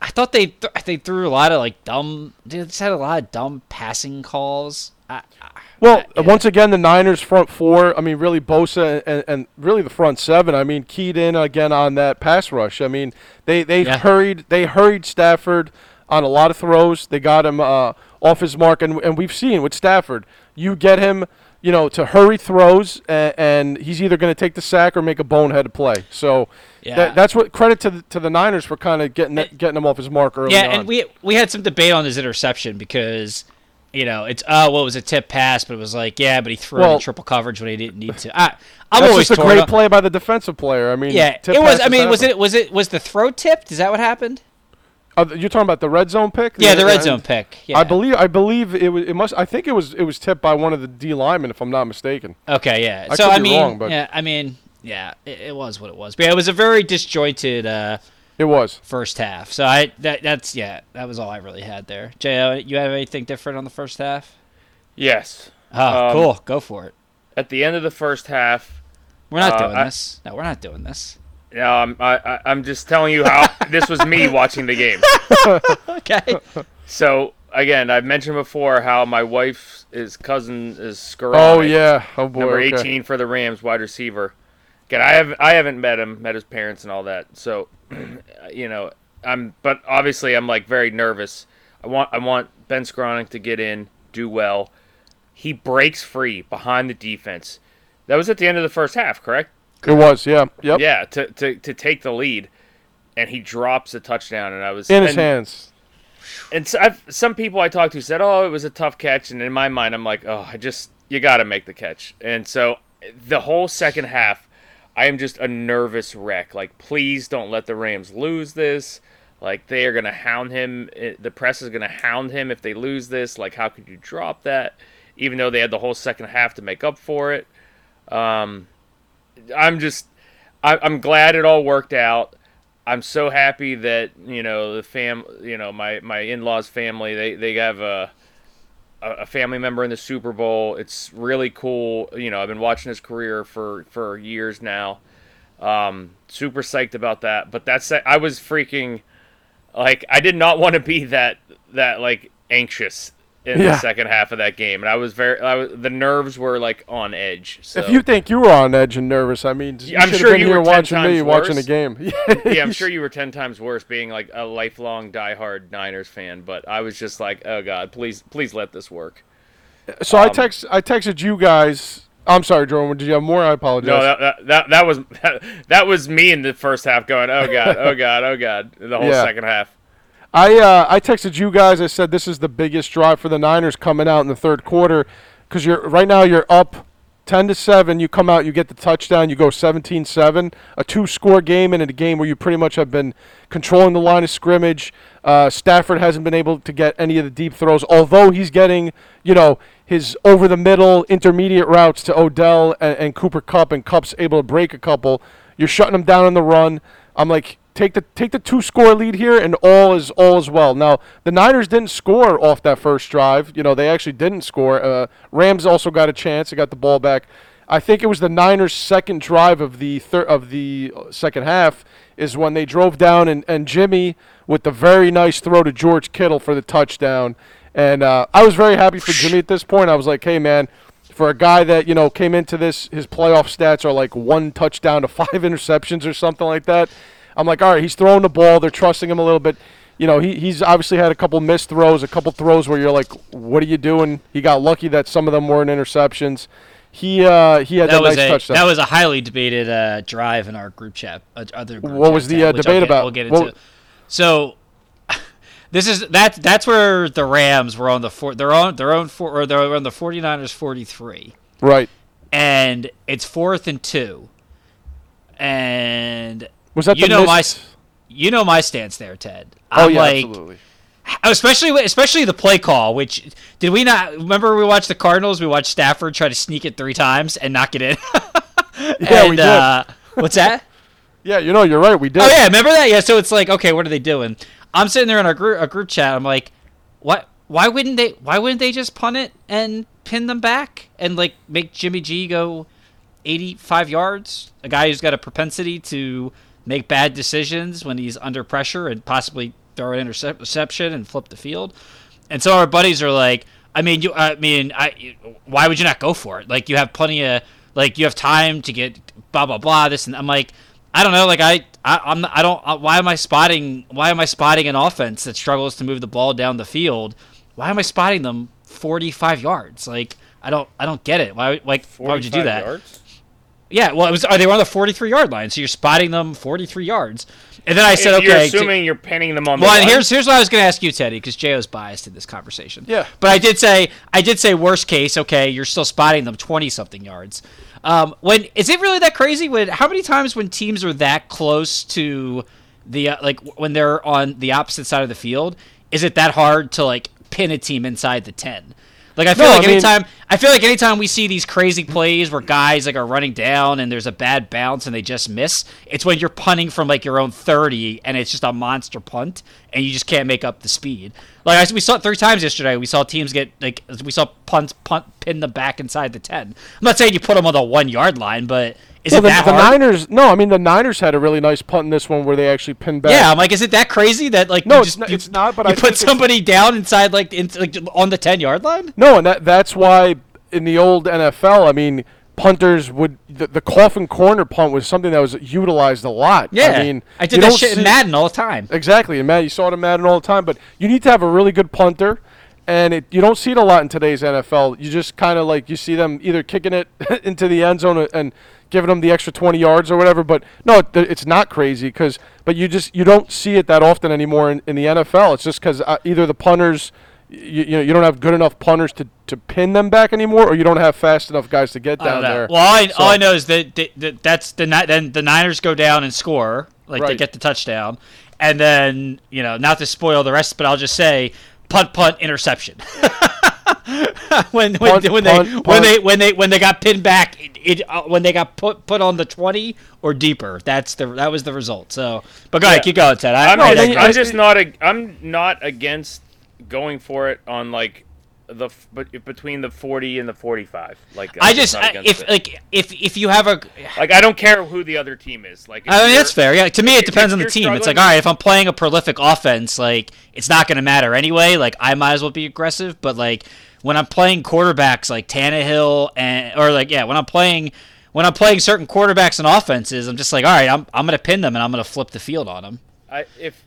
I thought they th- they threw a lot of like dumb. They just had a lot of dumb passing calls. I, I, Well, I- once again, the Niners front four. I mean, really Bosa and, and really the front seven. I mean, keyed in again on that pass rush. I mean, they they Yeah. hurried they hurried Stafford on a lot of throws. They got him uh, off his mark, and and we've seen with Stafford, you get him. You know, to hurry throws, and, and he's either going to take the sack or make a bonehead play. So Yeah. that, that's what credit to the, to the Niners for kind of getting that, getting him off his mark early yeah, on. and we we had some debate on his interception because. You know, it's uh, oh well, it was a tip pass, but it was like yeah, but he threw Well- in triple coverage when he didn't need to. I, I'm that's always just a great play by the defensive player. I mean, Yeah, it was. I mean, was it was it was the throw tipped? Is that what happened? Uh, you're talking about the red zone pick? Yeah, the red zone pick. Yeah. I believe I believe it was it must I think it was it was tipped by one of the D linemen if I'm not mistaken. Okay, yeah. I so could I be mean, wrong, but- yeah, I mean, yeah, it, it was what it was. But yeah, it was a very disjointed uh, It was. first half. So I that that's yeah, that was all I really had there. Jo, you have anything different on the first half? Yes. Oh, Um, cool. Go for it. At the end of the first half, We're not uh, doing I- this. No, we're not doing this. No, um, I'm, I, I'm just telling you how this was me watching the game. Okay. So again, I've mentioned before how my wife's his cousin is Skowronek, Oh yeah. Oh boy. number okay. 18 for the Rams, wide receiver. Again, I have I haven't met him, met his parents and all that. So, you know, I'm but obviously I'm like very nervous. I want I want Ben Skowronek to get in, do well. He breaks free behind the defense. That was at the end of the first half, correct? It was. Yeah. Yep. Yeah, to, to, to take the lead, and he drops a touchdown, and I was In his and, hands. And so I've, some people I talked to said, "Oh, it was a tough catch," and in my mind, I'm like, "Oh, I just you got to make the catch." And so the whole second half, I am just a nervous wreck. Like, please don't let the Rams lose this. Like, they are gonna hound him. eh, The press is gonna hound him if they lose this. Like, how could you drop that? Even though they had the whole second half to make up for it. Um, I'm just, I, I'm glad it all worked out. I'm so happy that you know the fam, you know my my in-laws family. They they have a a a family member in the Super Bowl. It's really cool. You know, I've been watching his career for for years now. Um, super psyched about that. But that's I was freaking like I did not want to be that that like anxious in Yeah. the second half of that game, and I was very I was, the nerves were like on edge. So. If you think you were on edge and nervous, I mean, you I'm sure you were watching me times watching worse. the game. yeah, I'm sure you were ten times worse being like a lifelong diehard Niners fan, but I was just like, oh god, please, please let this work. So I Um, text I texted you guys. I'm sorry, Jordan. Did you have more? I apologize. No, that, that that that was that, was me in the first half going, oh god, oh god, oh god, the whole Yeah. second half. I uh, I texted you guys. I said this is the biggest drive for the Niners coming out in the third quarter because you're right now you're up ten to seven. You come out, you get the touchdown, you go 17-7. A two-score game and in a game where you pretty much have been controlling the line of scrimmage. Uh, Stafford hasn't been able to get any of the deep throws, although he's getting you know his over the middle intermediate routes to Odell and, and Cooper Kupp, and Kupp's able to break a couple. You're shutting them down on the run. I'm like, take the take the two score lead here, and all is all is well. Now the Niners didn't score off that first drive. You know they actually didn't score. Uh, Rams also got a chance. They got the ball back. I think it was the Niners' second drive of the thir- of the second half is when they drove down and, and Jimmy with the very nice throw to George Kittle for the touchdown. And uh, I was very happy for Jimmy at this point. I was like, hey man, for a guy that you know came into this, his playoff stats are like one touchdown to five interceptions or something like that. I'm like, all right, he's throwing the ball. They're trusting him a little bit. You know, he, he's obviously had a couple missed throws, a couple throws where you're like, what are you doing? He got lucky that some of them weren't interceptions. He uh, he had That that, was nice a touchdown. that was a highly debated uh, drive in our group chat. Uh, other group What was the, uh, I'll debate get- about? We'll get into. What- So this is that that's where the Rams were on the four, their own their own four, or they're on the 49ers 43 right. and it's fourth and 2 and Was that you the know my you know my stance there Ted Oh I'm yeah, like absolutely. especially especially the play call which did we not remember we watched the Cardinals we watched Stafford try to sneak it 3 times and knock it in Yeah, and, we did. uh, what's that Yeah, you know, you're right. We did. Oh yeah, remember that? Yeah. So it's like, okay, what are they doing? I'm sitting there in our group, a group chat. I'm like, what? Why wouldn't they? Why wouldn't they just punt it and pin them back and like make Jimmy G go 85 yards? A guy who's got a propensity to make bad decisions when he's under pressure and possibly throw an interception and flip the field. And so our buddies are like, I mean, you, I mean, I, why would you not go for it? Like you have plenty of, like you have time to get blah blah blah. This and I'm like, I don't know. Like I, I I'm I don't. Why am I spotting? Why am I spotting an offense that struggles to move the ball down the field? Why am I spotting them 45 yards? Like I don't, I don't get it. Why, like, why would you do that? yards? Yeah, well, it was. Are they were on the 43 yard line? So you're spotting them 43 yards. And then I said, If okay. You're to- assuming you're pinning them on well, the and line. here's here's what I was going to ask you, Teddy, because Jo's biased in this conversation. Yeah. But I did say I did say worst case. Okay, you're still spotting them 20 something yards. Um, when is it really that crazy? When how many times when teams are that close to the uh, like when they're on the opposite side of the field, is it that hard to like pin a team inside the ten? Like I feel No, like I mean- anytime I feel like anytime we see these crazy plays where guys like are running down and there's a bad bounce and they just miss, it's when you're punting from like your own 30 and it's just a monster punt and you just can't make up the speed. Like I, we saw it three times yesterday. We saw teams get like we saw punts punt pin them back inside the 10. I'm not saying you put them on the 1 yard line, but is Well, it the, that the hard? Niners, no, I mean the Niners had a really nice punt in this one where they actually pinned back. Yeah, I'm like, is it that crazy that like No, you it's not- you, it's not, but you I put somebody down inside like, in, like on the 10 yard line? No, and that that's why in the old NFL, I mean, punters would the, the coffin corner punt was something that was utilized a lot. Yeah, I mean, I did that shit see- in Madden all the time. Exactly, and Matt, you saw it in Madden all the time. But you need to have a really good punter, and it, you don't see it a lot in today's NFL. You just kind of like you see them either kicking it into the end zone and giving them the extra 20 yards or whatever. But no, it, it's not crazy because but you just you don't see it that often anymore in, in the NFL. It's just because uh, either the punters. You, you know you don't have good enough punters to, to pin them back anymore, or you don't have fast enough guys to get down there. Well, all I, all I know is that, that, that that's the then the Niners go down and score, like they get the touchdown, and then you know not to spoil the rest, but I'll just say punt, punt, interception. when when, Punt, when punt, they when punt. they when they when they got pinned back, it, it uh, when they got put put on the twenty or deeper, that's the that was the result. So, but go ahead, keep going, Ted. I, I'm, I just, then- digress. I'm just not. A, I'm not against going for it on like the but between the 40 and the 45. Like I I'm just I, if it. like if if you have a like I don't care who the other team is. Like I mean, that's fair. Yeah, to me, it depends on the team. It's like, all right, if I'm playing a prolific offense, like it's not going to matter anyway. Like I might as well be aggressive. But like when I'm playing quarterbacks like Tannehill and or like yeah, when I'm playing when I'm playing certain quarterbacks and offenses, I'm just like, all right, I'm I'm going to pin them and I'm going to flip the field on them. I, if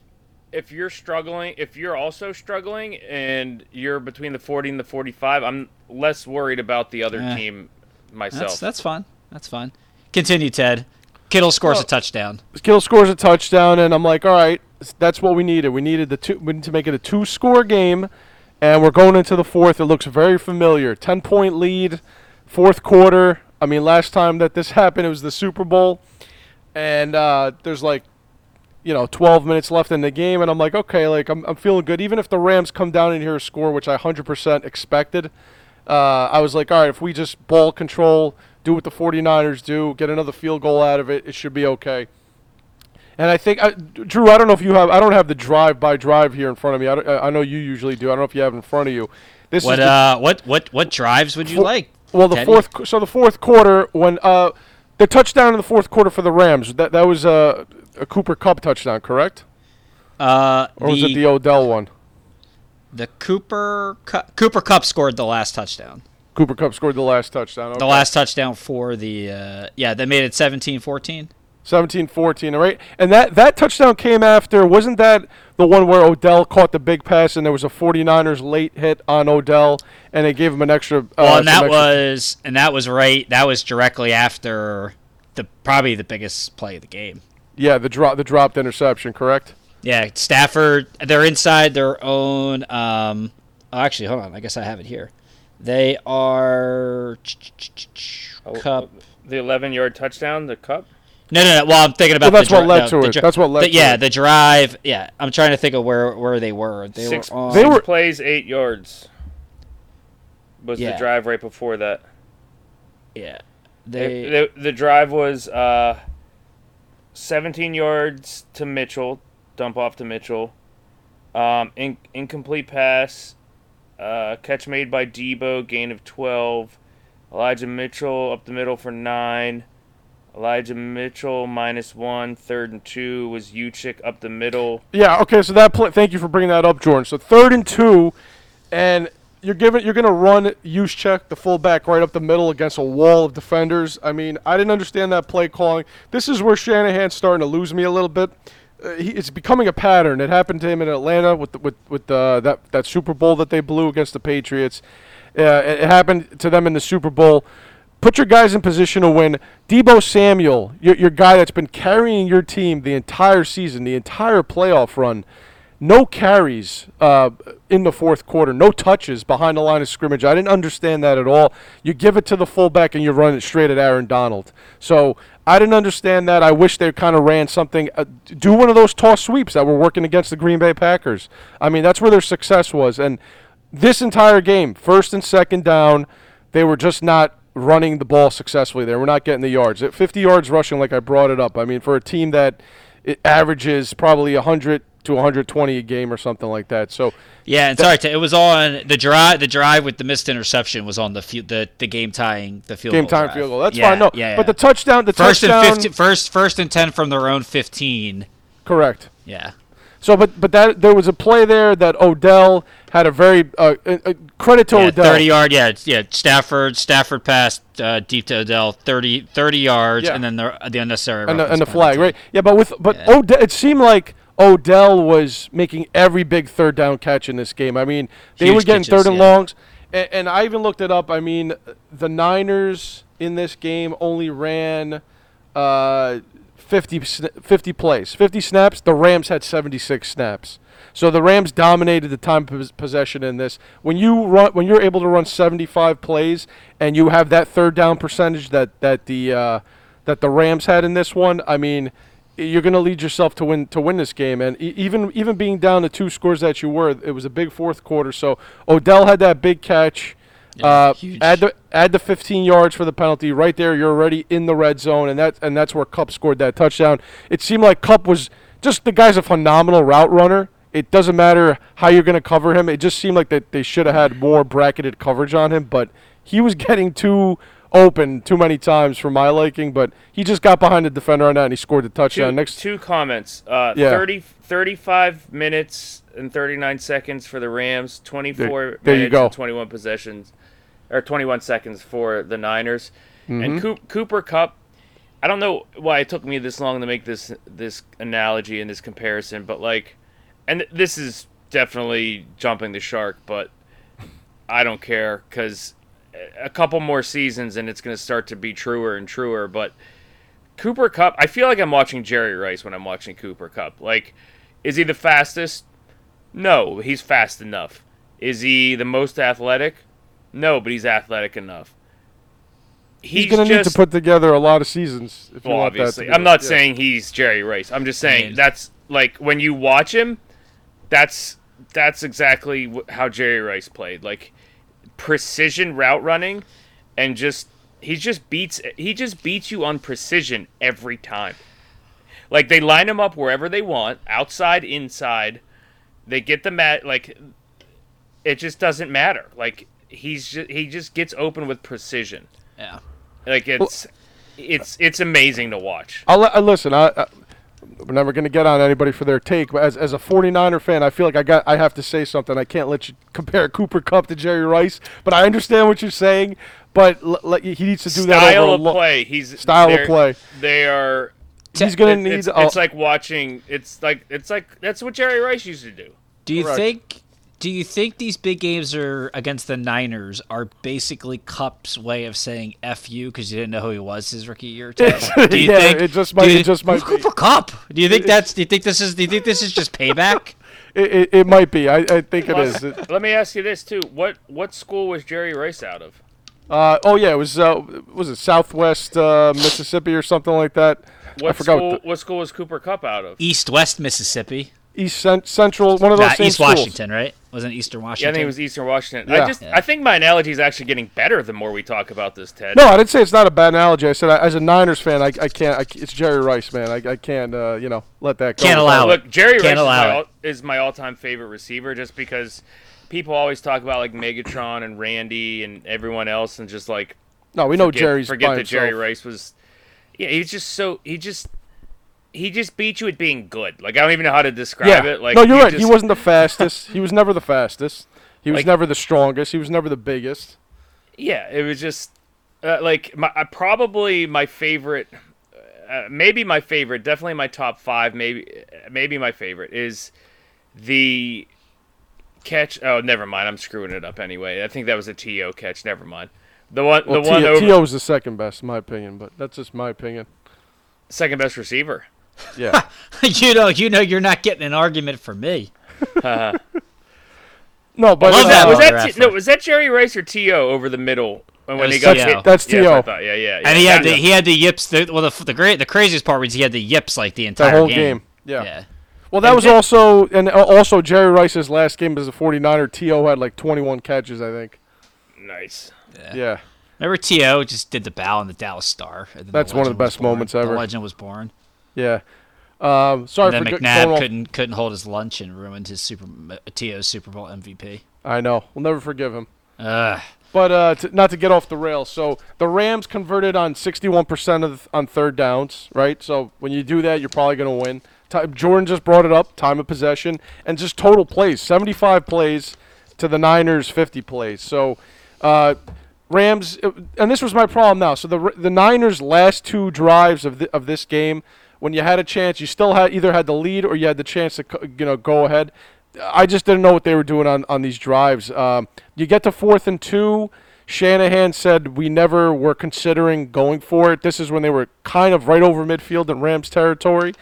if you're struggling, if you're also struggling and you're between the 40 and the 45, I'm less worried about the other Eh. team That's myself. that's fine. That's fine. Continue, Ted. Kittle scores Well- a touchdown. Kittle scores a touchdown, and I'm like, all right, that's what we needed. We needed the two. We need to make it a two-score game, and we're going into the fourth. It looks very familiar. Ten-point lead, fourth quarter. I mean, last time that this happened, it was the Super Bowl, and uh, there's like, you know, 12 minutes left in the game, and I'm like, okay, like I'm, I'm feeling good. Even if the Rams come down in here and score, which I 100% expected, uh, I was like, all right, if we just ball control, do what the 49ers do, get another field goal out of it, it should be okay. And I think, uh, Drew, I don't know if you have, I don't have the drive by drive here in front of me. I, I know you usually do. I don't know if you have in front of you. This What uh what what what drives would you Four- like? well, the Teddy? fourth, so the fourth quarter when uh, the touchdown in the fourth quarter for the Rams, that that was uh, a Cooper Kupp touchdown, correct? Uh Or was it the the Odell one? the Cooper Cu- Cooper Kupp scored the last touchdown. Cooper Kupp scored the last touchdown. The last touchdown for the uh, yeah, they made it 17-14. 17-14, right? And that, that touchdown came after, wasn't that the one where Odell caught the big pass and there was a 49ers late hit on Odell and it gave him an extra uh, Well, and that extra- was and that was right. That was directly after the probably the biggest play of the game. Yeah, the drop the dropped interception, correct? Yeah, Stafford. They're inside their own. Um, oh, actually, hold on. I guess I have it here. They are Oh, Kupp. The 11 yard touchdown, the Kupp. No, no, no. Well, I'm thinking about. Well, that's the what dri- led no, to the it. dri- That's what led the- to yeah, the drive. Yeah, I'm trying to think of where where they were. They Six, were on. They six were- plays, eight yards. Was Yeah. the drive right before that? yeah. They, They. the, the drive was uh, 17 yards to Mitchell, dump off to Mitchell. Um, in, incomplete pass, uh, catch made by Deebo, gain of 12. Elijah Mitchell up the middle for 9. Elijah Mitchell minus 1, third and 2 was Juszczyk up the middle. Yeah, okay, so that play, thank you for bringing that up, Jordan. So third and two, and you're giving you're gonna run Juszczyk the fullback right up the middle against a wall of defenders. I mean, I didn't understand that play calling. This is where Shanahan's starting to lose me a little bit. Uh, he, it's becoming a pattern. It happened to him in Atlanta with the, with with uh, that that Super Bowl that they blew against the Patriots. Uh, it, it happened to them in the Super Bowl. Put your guys in position to win. Deebo Samuel, your, your guy that's been carrying your team the entire season, the entire playoff run. No carries uh, in the fourth quarter, no touches behind the line of scrimmage. I didn't understand that at all. You give it to the fullback and you run it straight at Aaron Donald. So I didn't understand that. I wish they kind of ran something, uh, do one of those toss sweeps that were working against the Green Bay Packers. I mean, that's where their success was. And this entire game, first and second down, they were just not running the ball successfully. They were not getting the yards. At 50 yards rushing, like I brought it up. I mean, for a team that it averages probably 100 to 120 a game or something like that. So Yeah, and sorry, it was on the drive. The drive with the missed interception was on the field, the the game tying the field game drive. field goal. That's Yeah, fine. No, yeah, but the touchdown, the first touchdown, and 15, first first and ten from their own fifteen. correct. Yeah, So, but but that there was a play there that Odell had a very uh, uh, uh, credit to yeah Odell. thirty yard. Yeah, yeah. Stafford Stafford passed uh, deep to Odell 30, 30 yards, Yeah. and then the the unnecessary and the, and the flag, right? Yeah, but with but Yeah. Odell, it seemed like Odell was making every big third down catch in this game. I mean, they Huge were getting catches, third and yeah. longs, and, and I even looked it up. I mean, the Niners in this game only ran uh, 50, 50 plays, 50 snaps. The Rams had 76 snaps. So the Rams dominated the time possession in this. When you run, when you're able to run 75 plays and you have that third down percentage that that the uh, that the Rams had in this one, I mean, you're going to lead yourself to win to win this game. And e- even even being down the two scores that you were, it was a big fourth quarter. So Odell had that big catch. Yeah, uh, add the add the 15 yards for the penalty right there. You're already in the red zone, and that and that's where Kupp scored that touchdown. It seemed like Kupp was just the guy's a phenomenal route runner. It doesn't matter how you're going to cover him. It just seemed like that they should have had more bracketed coverage on him, but he was getting too open too many times for my liking. But he just got behind the defender on that and he scored the Two, touchdown. Next, two comments. Uh, Yeah. 30, 35 minutes and 39 seconds for the Rams. 24 There- there you go. and 21 possessions, or 21 seconds for the Niners. Mm-hmm. And Coop, Cooper Kupp. I don't know why it took me this long to make this this analogy and this comparison, but like, and this is definitely jumping the shark, but I don't care because a couple more seasons and it's going to start to be truer and truer. But Cooper Kupp, I feel like I'm watching Jerry Rice when I'm watching Cooper Kupp. Like, is he the fastest? No, he's fast enough. Is he the most athletic? No, but he's athletic enough. he's going to need to put together a lot of seasons if you well, want that. to obviously, be- I'm not yeah. saying he's Jerry Rice. I'm just saying mean- that's like when you watch him, that's that's exactly how Jerry Rice played. Like precision route running, and just he just beats he just beats you on precision every time. Like they line him up wherever they want, outside, inside. They get the mat like it just doesn't matter. Like he's just he just gets open with precision. Yeah. Like it's it's it's amazing to watch. I'll, li- uh, listen. I, I, we're never going to get on anybody for their take, but as, as a 49er fan, I feel like I got I have to say something. I can't let you compare Cooper Kupp to Jerry Rice, but I understand what you're saying. But l- l- he needs to do that Style over of lo- play. He's Style of play. They are. He's going it- to need. It's, a- it's like watching. It's like it's like that's what Jerry Rice used to do. Do you Correct. think? Do you think these big games are against the Niners are basically Kupp's way of saying "f you" because you didn't know who he was his rookie year? Do you Yeah, think it just might- you- it just might Who's be. Cooper Kupp? Do you think that's? Do you think this is? Do you think this is just payback? it, it, it might be. I, I think it Plus. It- Let me ask you this too. What what school was Jerry Rice out of? uh, oh yeah, it was. Uh, was it Southwest uh, Mississippi or something like that? What I forgot. school? What What school was Cooper Kupp out of? East West Mississippi. East Cent- Central, one of those Nah, same East schools. Washington, right? Wasn't Eastern Washington. Yeah, I think it was Eastern Washington. Yeah. I just Yeah. I think my analogy is actually getting better the more we talk about this, Ted. No, I didn't say it's not a bad analogy. I said I, as a Niners fan, I, I can't. I, c- it's Jerry Rice, man. I, I can't. Uh, you know, let that go. Can't allow it. Look, Jerry Can't Rice is allow my, all, is my all-time favorite receiver, just because people always talk about like Megatron and Randy and everyone else, and just like No, we know forget, Jerry's forget by that Jerry. Rice was. Yeah, he's just so he just he just beat you at being good. Like I don't even know how to describe Yeah. it. Like no, you're he right. he wasn't the fastest. he was never the fastest. He was Like- never the strongest. He was never the biggest. Yeah, it was just uh, like my uh, probably my favorite, uh, maybe my favorite, definitely my top five, maybe maybe my favorite is the catch. Oh, never mind. I'm screwing it up anyway. I think that was a to catch. Never mind. The one, Well, the one T- over T.O. was the second best, in my opinion, but that's just my opinion. second best receiver. Yeah. you know, you know, you're not getting an argument from me. No, but love uh, that was that T- no? Was that Jerry Rice or To over the middle when, when he got T.O. hit? That's Yeah, T.O. thought. Yeah, yeah, yeah. and he had the Yeah. he had the yips. The, well, the the great the craziest part was he had the yips like the the entire whole game. Yeah. Yeah. Well, that And was did- also and uh, also Jerry Rice's last game as a 49er. To had like 21 catches, I think. nice. Yeah. yeah. Remember To just did the bow in the Dallas Star. and then That's one of the best born. moments ever. The legend was born. Yeah. Um, sorry And then going McNabb off- couldn't couldn't hold his lunch and ruined his super To's Super Bowl MVP. I know. We'll never forgive him. Ugh. But uh, to, not to get off the rails. So the Rams converted on 61% of on third downs, right? So when you do that, you're probably going to win. Ti- Jordan just brought it up, time of possession, and just total plays, 75 plays to the Niners 50 plays. So uh, Rams, and this was my problem now. So the the Niners' last two drives of the, of this game, when you had a chance, you still had either had the lead or you had the chance to you know go ahead. I just didn't know what they were doing on, on these drives. Um, you get to fourth and two. Shanahan said we never were considering going for it. This is when they were kind of right over midfield in Rams territory.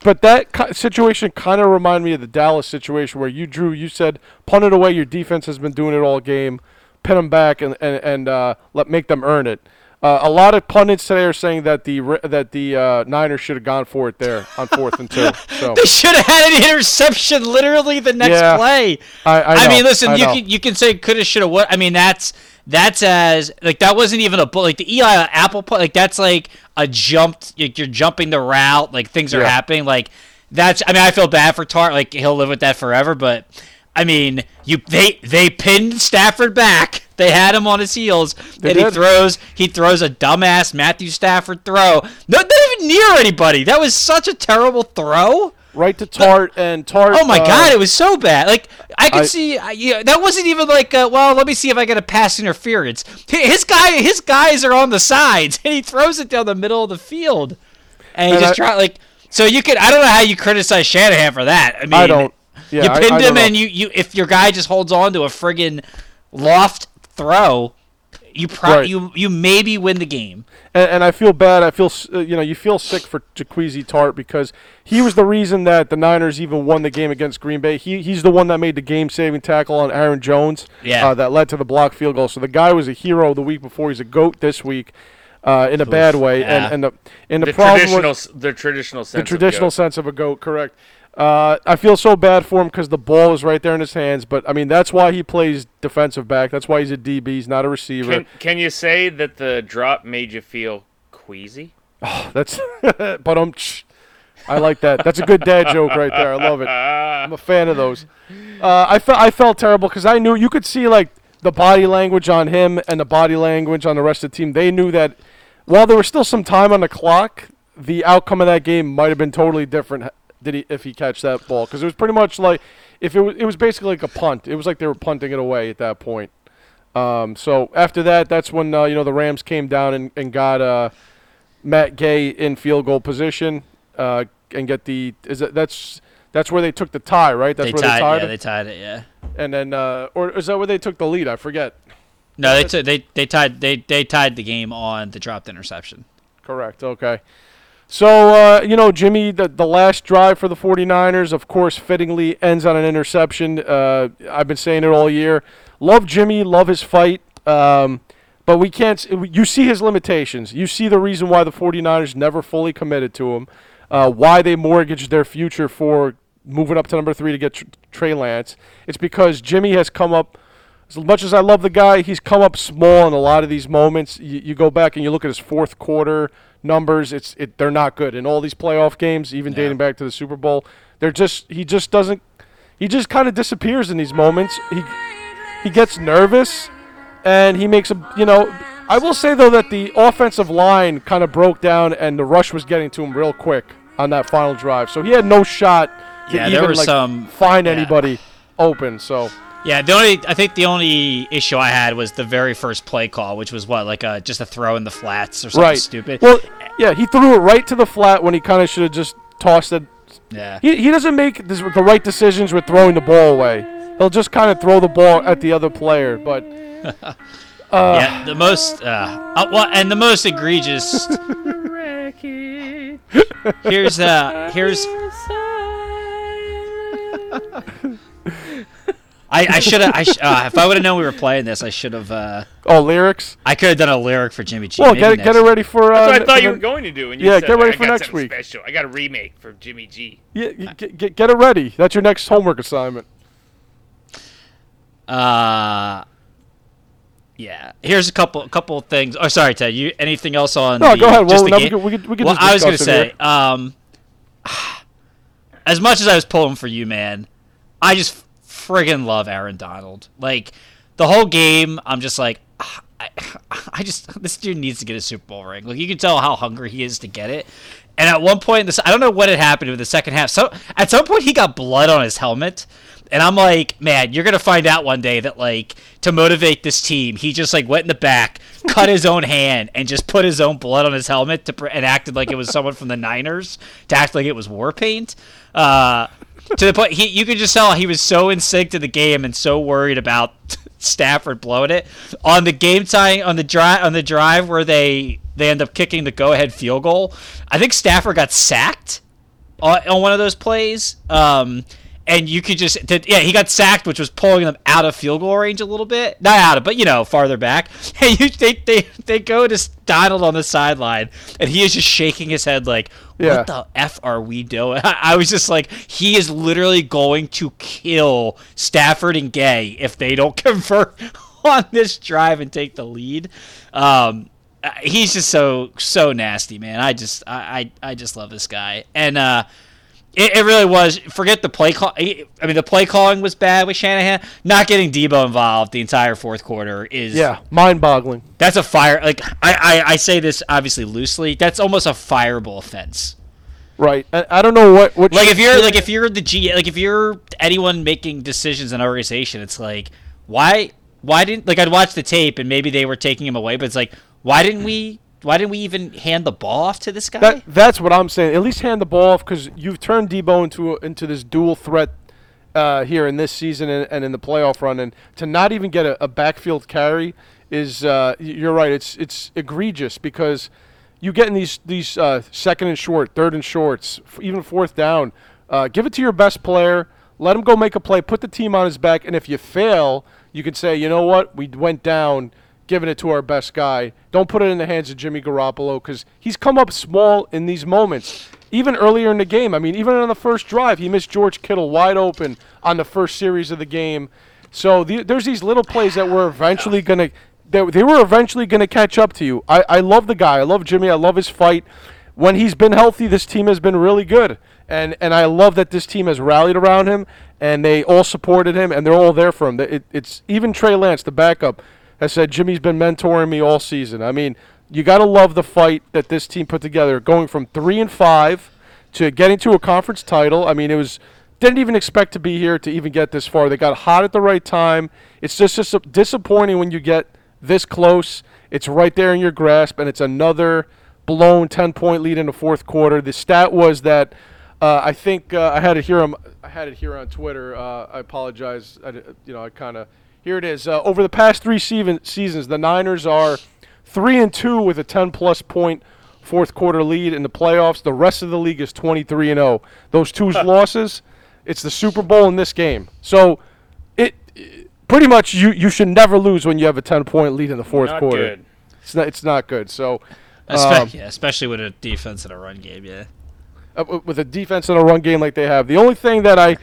But that situation kind of reminded me of the Dallas situation where you drew. You said punt it away. Your defense has been doing it all game. Pin them back and and, and uh, let make them earn it. Uh, a lot of pundits today are saying that the that the uh, Niners should have gone for it there on fourth and two. So They should have had an interception literally the next Yeah. play. I, I, I, mean, listen, I you know. can you can say coulda, shoulda, what. I mean, that's that's as like that wasn't even a like the Eli Apple play. Like that's like a jumped. Like you're jumping the route. Like things are Yeah. happening. Like that's. I mean, I feel bad for Tartt. Like he'll live with that forever. But I mean, you they they pinned Stafford back. They had him on his heels. They and he throws he throws a dumbass Matthew Stafford throw. No, not even near anybody. That was such a terrible throw. right to Tartt and Tartt. Oh my uh, god, it was so bad. Like I could I- see, I, yeah, that wasn't even like, uh, well, let me see if I get a pass interference. His guy, his guys are on the sides, and he throws it down the middle of the field, and he And just I- try like. So you could, I don't know how you criticize Shanahan for that. I mean, I don't. Yeah, you pinned him, and you, you, if your guy just holds on to a friggin' loft throw, you pro- Right. you you maybe win the game. and, and I feel bad. I feel uh, you know you feel sick for Jaquiski Tartt because he was the reason that the Niners even won the game against Green Bay. He he's the one that made the game-saving tackle on Aaron Jones. Yeah. uh, that led to the block field goal. So the guy was a hero the week before. He's a goat this week, uh, in a bad way. yeah. And and the and the, The problem traditional, was the traditional sense. the of traditional goat. sense of a goat. Correct. Uh, I feel so bad for him because the ball is right there in his hands. But I mean, that's why he plays defensive back. That's why he's a DB. He's not a receiver. Can, can you say that the drop made you feel queasy? That's but um, I like that. That's a good dad joke right there. I love it. I'm a fan of those. Uh, I felt I felt terrible because I knew you could see like the body language on him and the body language on the rest of the team. They knew that while there was still some time on the clock, the outcome of that game might have been totally different. Did he if he catch that ball? Because it was pretty much like if it was it was basically like a punt. It was like they were punting it away at that point. Um, so after that, that's when uh, you know the Rams came down and, and got uh, Matt Gay in field goal position uh, and get the is it that's that's where they took the tie right that's they where tied, they tied yeah, it they tied it, yeah. and then uh, or is that where they took the lead I forget No, they took they they tied they they tied the game on the dropped interception. correct okay so uh, you know Jimmy the, the last drive for the 49ers of course fittingly ends on an interception uh, I've been saying it all year love Jimmy love his fight um, but we can't you see his limitations you see the reason why the 49ers never fully committed to him uh, why they mortgaged their future for moving up to number three to get tr- Trey Lance. It's because Jimmy has come up. As much as I love the guy, he's come up small in a lot of these moments. You, you go back and you look at his fourth quarter numbers. It's it, they're not good in all these playoff games, even dating back to the Super Bowl. They're just he just doesn't. He just kind of disappears in these moments. He he gets nervous and he makes a you know I will say though that the offensive line kind of broke down and the rush was getting to him real quick on that final drive. So he had no shot to Yeah, even like some- find yeah. anybody open. So Yeah, the only I think the only issue I had was the very first play call, which was what like a just a throw in the flats or something right, stupid. Well, yeah, he threw it right to the flat when he kind of should have just tossed it. yeah, He, he doesn't make this, the right decisions with throwing the ball away. He'll just kind of throw the ball at the other player. But yeah. The most uh, uh well, and the most egregious. here's uh here's I, I should have. I sh- uh, if I would have known we were playing this, I should have. Uh, Oh, lyrics. I could have done a lyric for Jimmy G. Well, Maybe get it, get it ready for. Uh, That's what I thought you were going to do. And you Yeah, said, get ready I for next week. Special. I got a remake for Jimmy G. Yeah, get, get, get it ready. That's your next homework assignment. Uh, yeah. Here's a couple a couple of things. Oh, sorry, Ted. You anything else on? No, the, go ahead. just Well, the we game? could- we could- we could well, I was gonna say, um, as much as I was pulling for you, man, I just friggin' love Aaron Donald. Like the whole game, I'm just like. I, I just this dude needs to get a Super Bowl ring. Like you can tell how hungry he is to get it. And at one point, this I don't know what had happened in the second half. So at some point, he got blood on his helmet, and I'm like, man, you're gonna find out one day that like to motivate this team, he just like went in the back, cut his own hand, and just put his own blood on his helmet to and acted like it was someone from the Niners to act like it was war paint. Uh, to the point he you could just tell he was so in sync to the game and so worried about Stafford blowing it on the game time on the drive on the drive where they they end up kicking the go ahead field goal. I think Stafford got sacked on, on one of those plays. Um, and you could just yeah he got sacked, which was pulling them out of field goal range a little bit, not out of, but you know farther back. And you they they, they go to Donald on the sideline, and he is just shaking his head like, Yeah. "What the f are we doing?" I, was just like, he is literally going to kill Stafford and Gay if they don't convert on this drive and take the lead. Um, uh, he's just so so nasty, man. I just I I, I just love this guy, and uh, it, it really was. Forget the play call. I mean, the play calling was bad with Shanahan. Not getting Deebo involved the entire fourth quarter is Yeah, mind-boggling. That's a fire. Like I, I I say this obviously loosely. That's almost a fireable offense. Right. I, I don't know what what. Like if you're like if you're the G like if you're anyone making decisions in an organization, it's like why why didn't like I'd watch the tape and maybe they were taking him away, but it's like why didn't we why didn't we even hand the ball off to this guy? That that's what I'm saying. At least hand the ball off because you've turned Deebo into into this dual threat uh, here in this season and, and in the playoff run, and to not even get a, a backfield carry is uh, you're right. It's it's egregious because you get in these these uh, second and short, third and shorts, even fourth down. Uh, give it to your best player. Let him go make a play. Put the team on his back, and if you fail, you can say, you know what, we went down giving it to our best guy. Don't put it in the hands of Jimmy Garoppolo because he's come up small in these moments. Even earlier in the game, I mean, even on the first drive, he missed George Kittle wide open on the first series of the game. So the, there's these little plays that were eventually going to they, they were eventually going to catch up to you. I, I love the guy. I love Jimmy. I love his fight. When he's been healthy, this team has been really good. And and I love that this team has rallied around him and they all supported him and they're all there for him. It, it's even Trey Lance, the backup, has said Jimmy's been mentoring me all season. I mean, you got to love the fight that this team put together, going from three and five to getting to a conference title. I mean, it was didn't even expect to be here to even get this far. They got hot at the right time. It's just, just disappointing when you get this close. It's right there in your grasp, and it's another blown 10 point lead in the fourth quarter. The stat was that uh, I think uh, I had it here. On, I had it here on Twitter. Uh, I apologize. I, you know, I kind of here it is. Uh, over the past three season, seasons, the Niners are three and two with a 10 plus point fourth quarter lead in the playoffs. The rest of the league is 23 and 0. Those two losses, it's the Super Bowl in this game. So it, it- pretty much you you should never lose when you have a 10 point lead in the fourth Not quarter. good. It's not it's not good. So Espe- um, yeah, especially with a defense and a run game. Yeah. uh, with a defense and a run game like they have. The only thing that I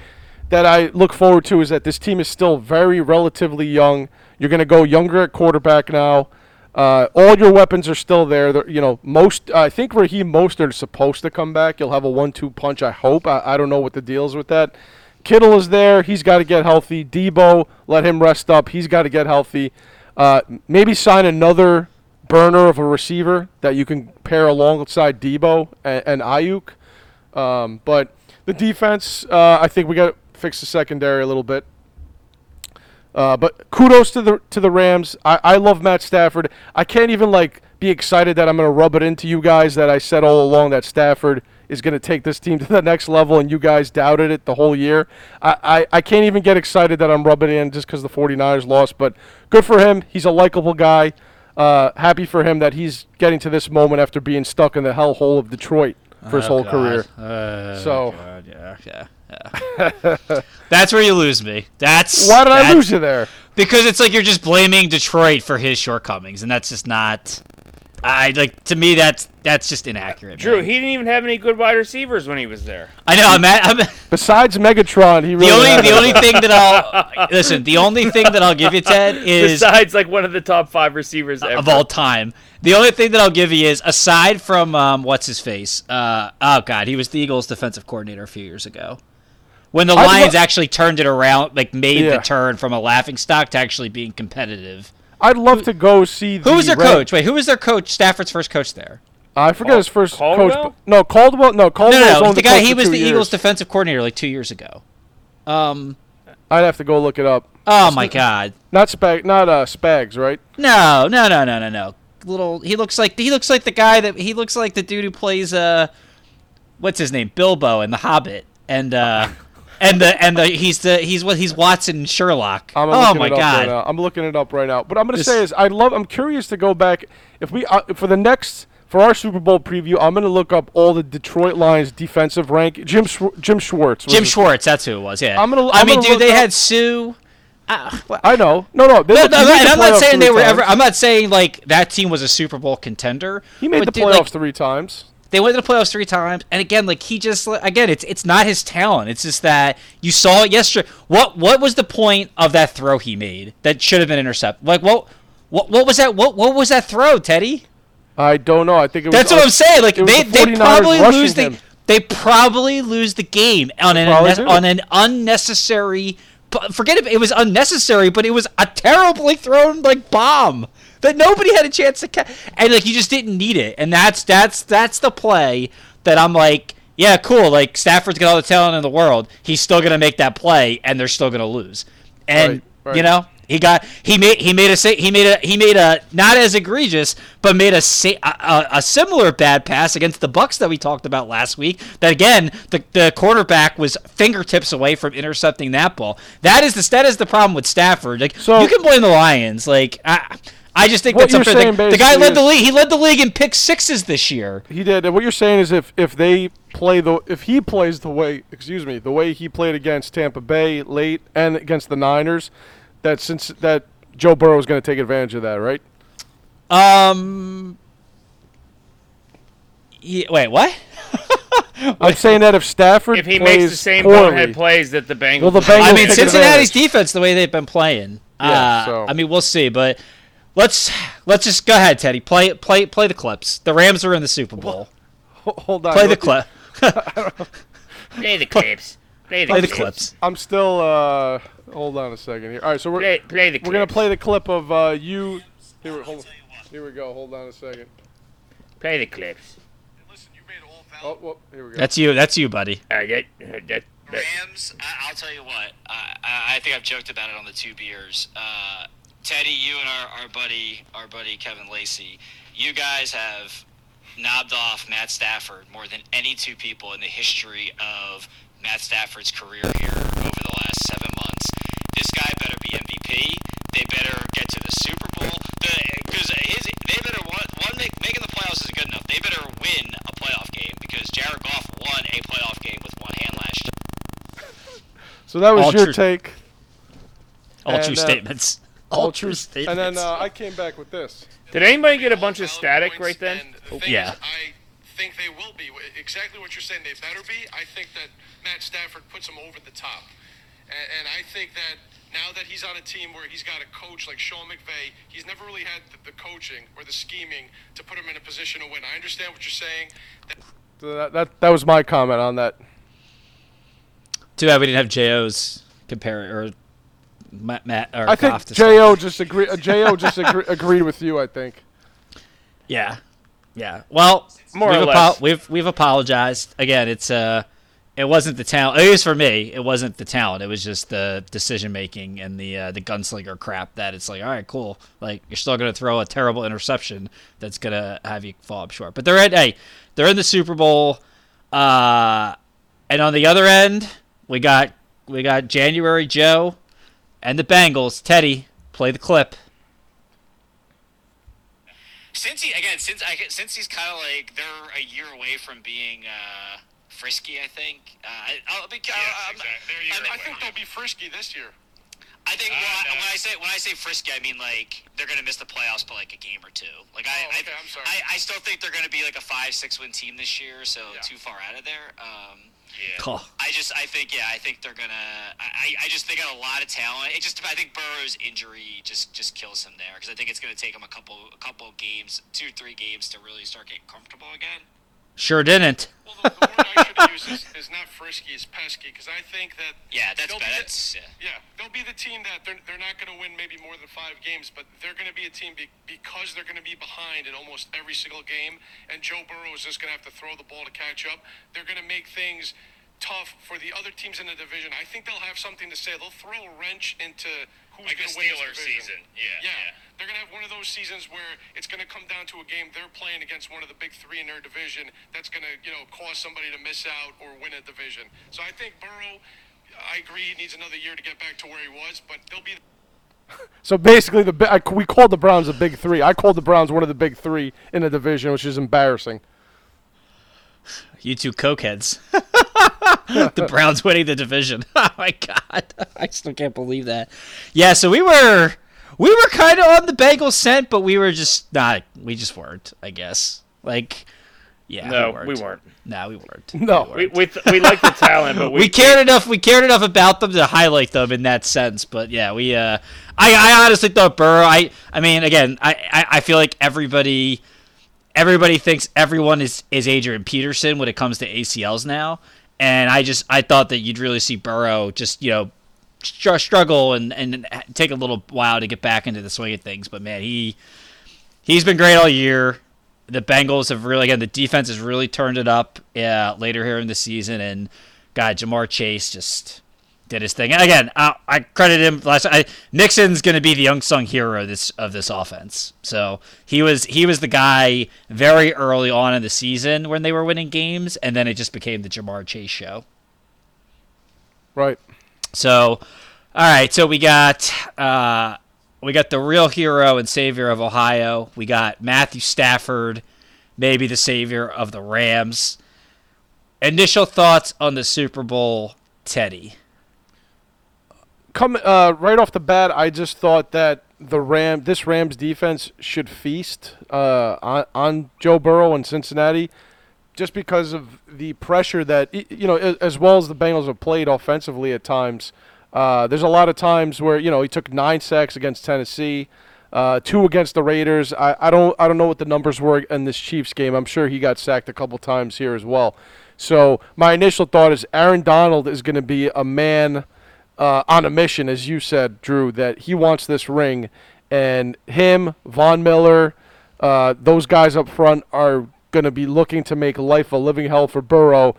that I look forward to is that this team is still very relatively young. You're going to go younger at quarterback now. Uh, all your weapons are still there. They're- you know, most I think Raheem Mostert is supposed to come back. You'll have a one-two punch. I hope. I, I don't know what the deal is with that. Kittle is there. He's got to get healthy. Deebo, let him rest up. He's got to get healthy. Uh, maybe sign another burner of a receiver that you can pair alongside Deebo and, and Aiyuk. Um, but the defense, uh, I think we got fix the secondary a little bit. Uh, but kudos to the to the Rams. I, I love Matt Stafford. I can't even like be excited that I'm going to rub it into you guys that I said all along that Stafford is going to take this team to the next level, and you guys doubted it the whole year. I, I, I can't even get excited that I'm rubbing it in just because the 49ers lost. But good for him. He's a likable guy. Uh, happy for him that he's getting to this moment after being stuck in the hellhole of Detroit for his Oh, whole career. Uh, So- God, yeah, yeah. That's where you lose me. That's Why did I lose you there? Because it's like you're just blaming Detroit for his shortcomings, and that's just not. I like to me that's that's just inaccurate. Drew, man. he didn't even have any good wide receivers when he was there. I know. I'm, at, I'm Besides Megatron, he really the only the only thing that I'll listen. The only thing that I'll give you, Ted, is Besides, like one of the top five receivers ever. of all time. The only thing that I'll give you is aside from um, what's his face. Uh, oh God, he was the Eagles' defensive coordinator a few years ago. When the Lions lo- actually turned it around, like made Yeah. the turn from a laughing stock to actually being competitive. I'd love to go see. Who was their Red- coach? Wait, who was their coach? Stafford's first coach there. I forget his first Caldwell? coach. No, Caldwell. No, No, Caldwell. no, was no. only The guy coach he was the years. Eagles' defensive coordinator like two years ago. Um. I'd have to go look it up. Oh my God. Not Spag, not uh, Spags, right? No, no, no, no, no, no. Little. He looks like he looks like the guy that he looks like the dude who plays uh, what's his name, Bilbo in The Hobbit, and uh, and the and the he's the he's what he's Watson Sherlock. I'm oh my God. Right. I'm looking it up right now. But I'm gonna This- say is I love. I'm curious to go back if we uh, for the next for our Super Bowl preview. I'm gonna look up all the Detroit Lions defensive rank. Jim Schw- Jim Schwartz. Jim Schwartz, that's who it was. Yeah. I'm gonna- I I'm mean, gonna dude, they up- had Sue. Uh, well, I know. No, no. No, no, I'm not saying they three were times. ever. I'm not saying like that team was a Super Bowl contender. He made the playoffs like, three times. They went to the playoffs three times, and again, like he just again, it's it's not his talent. It's just that you saw it yesterday. What what was the point of that throw he made that should have been intercepted? Like what what what was that? What what was that throw, Teddy? I don't know. I think it was. That's what I'm saying. Like they the they probably lose the him. they probably lose the game on an unne- on an unnecessary. Forget it. it was unnecessary, but it was a terribly thrown like bomb that nobody had a chance to catch, and like you just didn't need it. And that's that's that's the play that I'm like, yeah, cool. Like Stafford's got all the talent in the world, he's still gonna make that play, and they're still gonna lose. And Right, right. you know, he got he made he made a he made a he made a not as egregious but made a a, a, a similar bad pass against the Bucks that we talked about last week. That again, the the quarterback was fingertips away from intercepting that ball. That is the that is the problem with Stafford. Like So- you can blame the Lions. Like I. I just think What that's you're something. saying The, the guy led the league. He led the league in pick sixes this year. He did. And what you're saying is if if they play the if he plays the way excuse me the way he played against Tampa Bay late and against the Niners, that since that Joe Burrow is going to take advantage of that, right? Um. Yeah, wait, what? I'm saying that if Stafford If he plays makes the same poorly, bonehead plays that the Bengals, Well, the. Bengals I mean, Cincinnati's advantage. defense, the way they've been playing. Yeah, uh, so- I mean, we'll see, but let's let's just go ahead, Teddy. Play play play the clips. The Rams are in the Super Bowl. hold on, Play the clip. play the clips. Play the, Play the clips. clips. I'm still. uh Hold on a second here. All right, so we're Play, play the clips. we're gonna play the clip of uh you. Here, we- hold, here we go. Hold on a second. Play the clips. Listen, you made all Oh, well, here we go. That's you. That's you, buddy. Uh, that, that, that, Rams, I, I'll tell you what. I, I I think I've joked about it on the two beers. Uh, Teddy, you and our, our buddy, our buddy Kevin Lacey, you guys have knobbed off Matt Stafford more than any two people in the history of Matt Stafford's career here over the last seven months. This guy better be MVP. They better get to the Super Bowl. Because his, they better one, one make, making the playoffs isn't good enough. They better win a playoff game because Jared Goff won a playoff game with one hand last year. so that was All your true. take. All And, true uh, statements. All, true statements. And then uh, I came back with this. Did anybody get a bunch of static right then? And the thing yeah. is, I think they will be exactly what you're saying. They better be. I think that Matt Stafford puts them over the top, and, and I think that now that he's on a team where he's got a coach like Sean McVay, he's never really had the, the coaching or the scheming to put him in a position to win. I understand what you're saying. That So that, that that was my comment on that. Too bad we didn't have JO's compare or Matt, Matt or I think Goff to say. Jo just agree. Uh, Jo just agree, agreed with you. I think. Yeah, yeah. Well, More we've or less. we've we've apologized again. It's uh, it wasn't the talent. At least for me, it wasn't the talent. It was just the decision making and the uh, the gunslinger crap. That it's like, all right, cool. Like you're still gonna throw a terrible interception that's gonna have you fall up short. But they're at hey, they're in the Super Bowl. Uh, and on the other end, we got we got January Joe and the Bengals. Teddy, play the clip. Since he again, since I since he's kind of like they're a year away from being uh, frisky. I think. Uh, I, I'll be. Yes, I'm- exactly. There you I'm- go. I think they'll be frisky this year. I think Uh, well, no. when I say when I say frisky, I mean like they're gonna miss the playoffs by like a game or two. Like I, Oh, I, okay, I'm sorry. I, I still think they're gonna be like a five six win team this year, so Yeah. too far out of there. Um, Yeah. Oh, I just I think yeah I think they're gonna I, I just think they got a lot of talent. It just I think Burrow's injury just just kills him there because I think it's gonna take him a couple a couple games two three games to really start getting comfortable again. Sure didn't. Well, the, the word I should have used is, is not frisky, it's pesky, because I think that Yeah, that's They'll bad. be the- That's yeah. Yeah, they'll be the team that they're, they're not going to win maybe more than five games, but they're going to be a team be, because they're going to be behind in almost every single game, and Joe Burrow is just going to have to throw the ball to catch up. They're going to make things tough for the other teams in the division. I think they'll have something to say. They'll throw a wrench into who's Like the going to win this Steelers season. Yeah, yeah. yeah. They're going to have one of those seasons where it's going to come down to a game they're playing against one of the big three in their division that's going to, you know, cause somebody to miss out or win a division. So I think Burrow, I agree, he needs another year to get back to where he was, but they'll be So basically, the bi- I, we called the Browns a big three. I called the Browns one of the big three in the division, which is embarrassing. You two cokeheads. the Browns winning the division. Oh my god. I still can't believe that. Yeah, so we were we were kind of on the Bengals scent, but we were just not we just weren't, I guess. Like yeah, No, we we weren't. We weren't. No, we weren't. No. We we, th- we like the talent, but we, we cared enough. We cared enough about them to highlight them in that sense. But yeah, we. Uh, I I honestly thought Burrow. I I mean, again, I I, I feel like everybody. Everybody thinks everyone is, is Adrian Peterson when it comes to ACLs now, and I just I thought that you'd really see Burrow just you know str- struggle and, and take a little while to get back into the swing of things. But man, he he's been great all year. The Bengals have really again the defense has really turned it up uh, later here in the season, and God, Ja'Marr Chase just did his thing. And again, I, I credit him. Last I, Nixon's going to be the unsung hero of this of this offense. So he was he was the guy very early on in the season when they were winning games, and then it just became the Ja'Marr Chase show. Right. So, all right. So we got uh, we got the real hero and savior of Ohio. We got Matthew Stafford, maybe the savior of the Rams. Initial thoughts on the Super Bowl, Teddy. Come uh, right off the bat, I just thought that the Ram, this Rams defense should feast uh, on, on Joe Burrow and Cincinnati, just because of the pressure that you know, as well as the Bengals have played offensively at times. Uh, there's a lot of times where you know he took nine sacks against Tennessee, uh, two against the Raiders. I, I don't I don't know what the numbers were in this Chiefs game. I'm sure he got sacked a couple times here as well. So my initial thought is Aaron Donald is going to be a man uh, on a mission, as you said, Drew, that he wants this ring, and him, Von Miller, uh, those guys up front are going to be looking to make life a living hell for Burrow.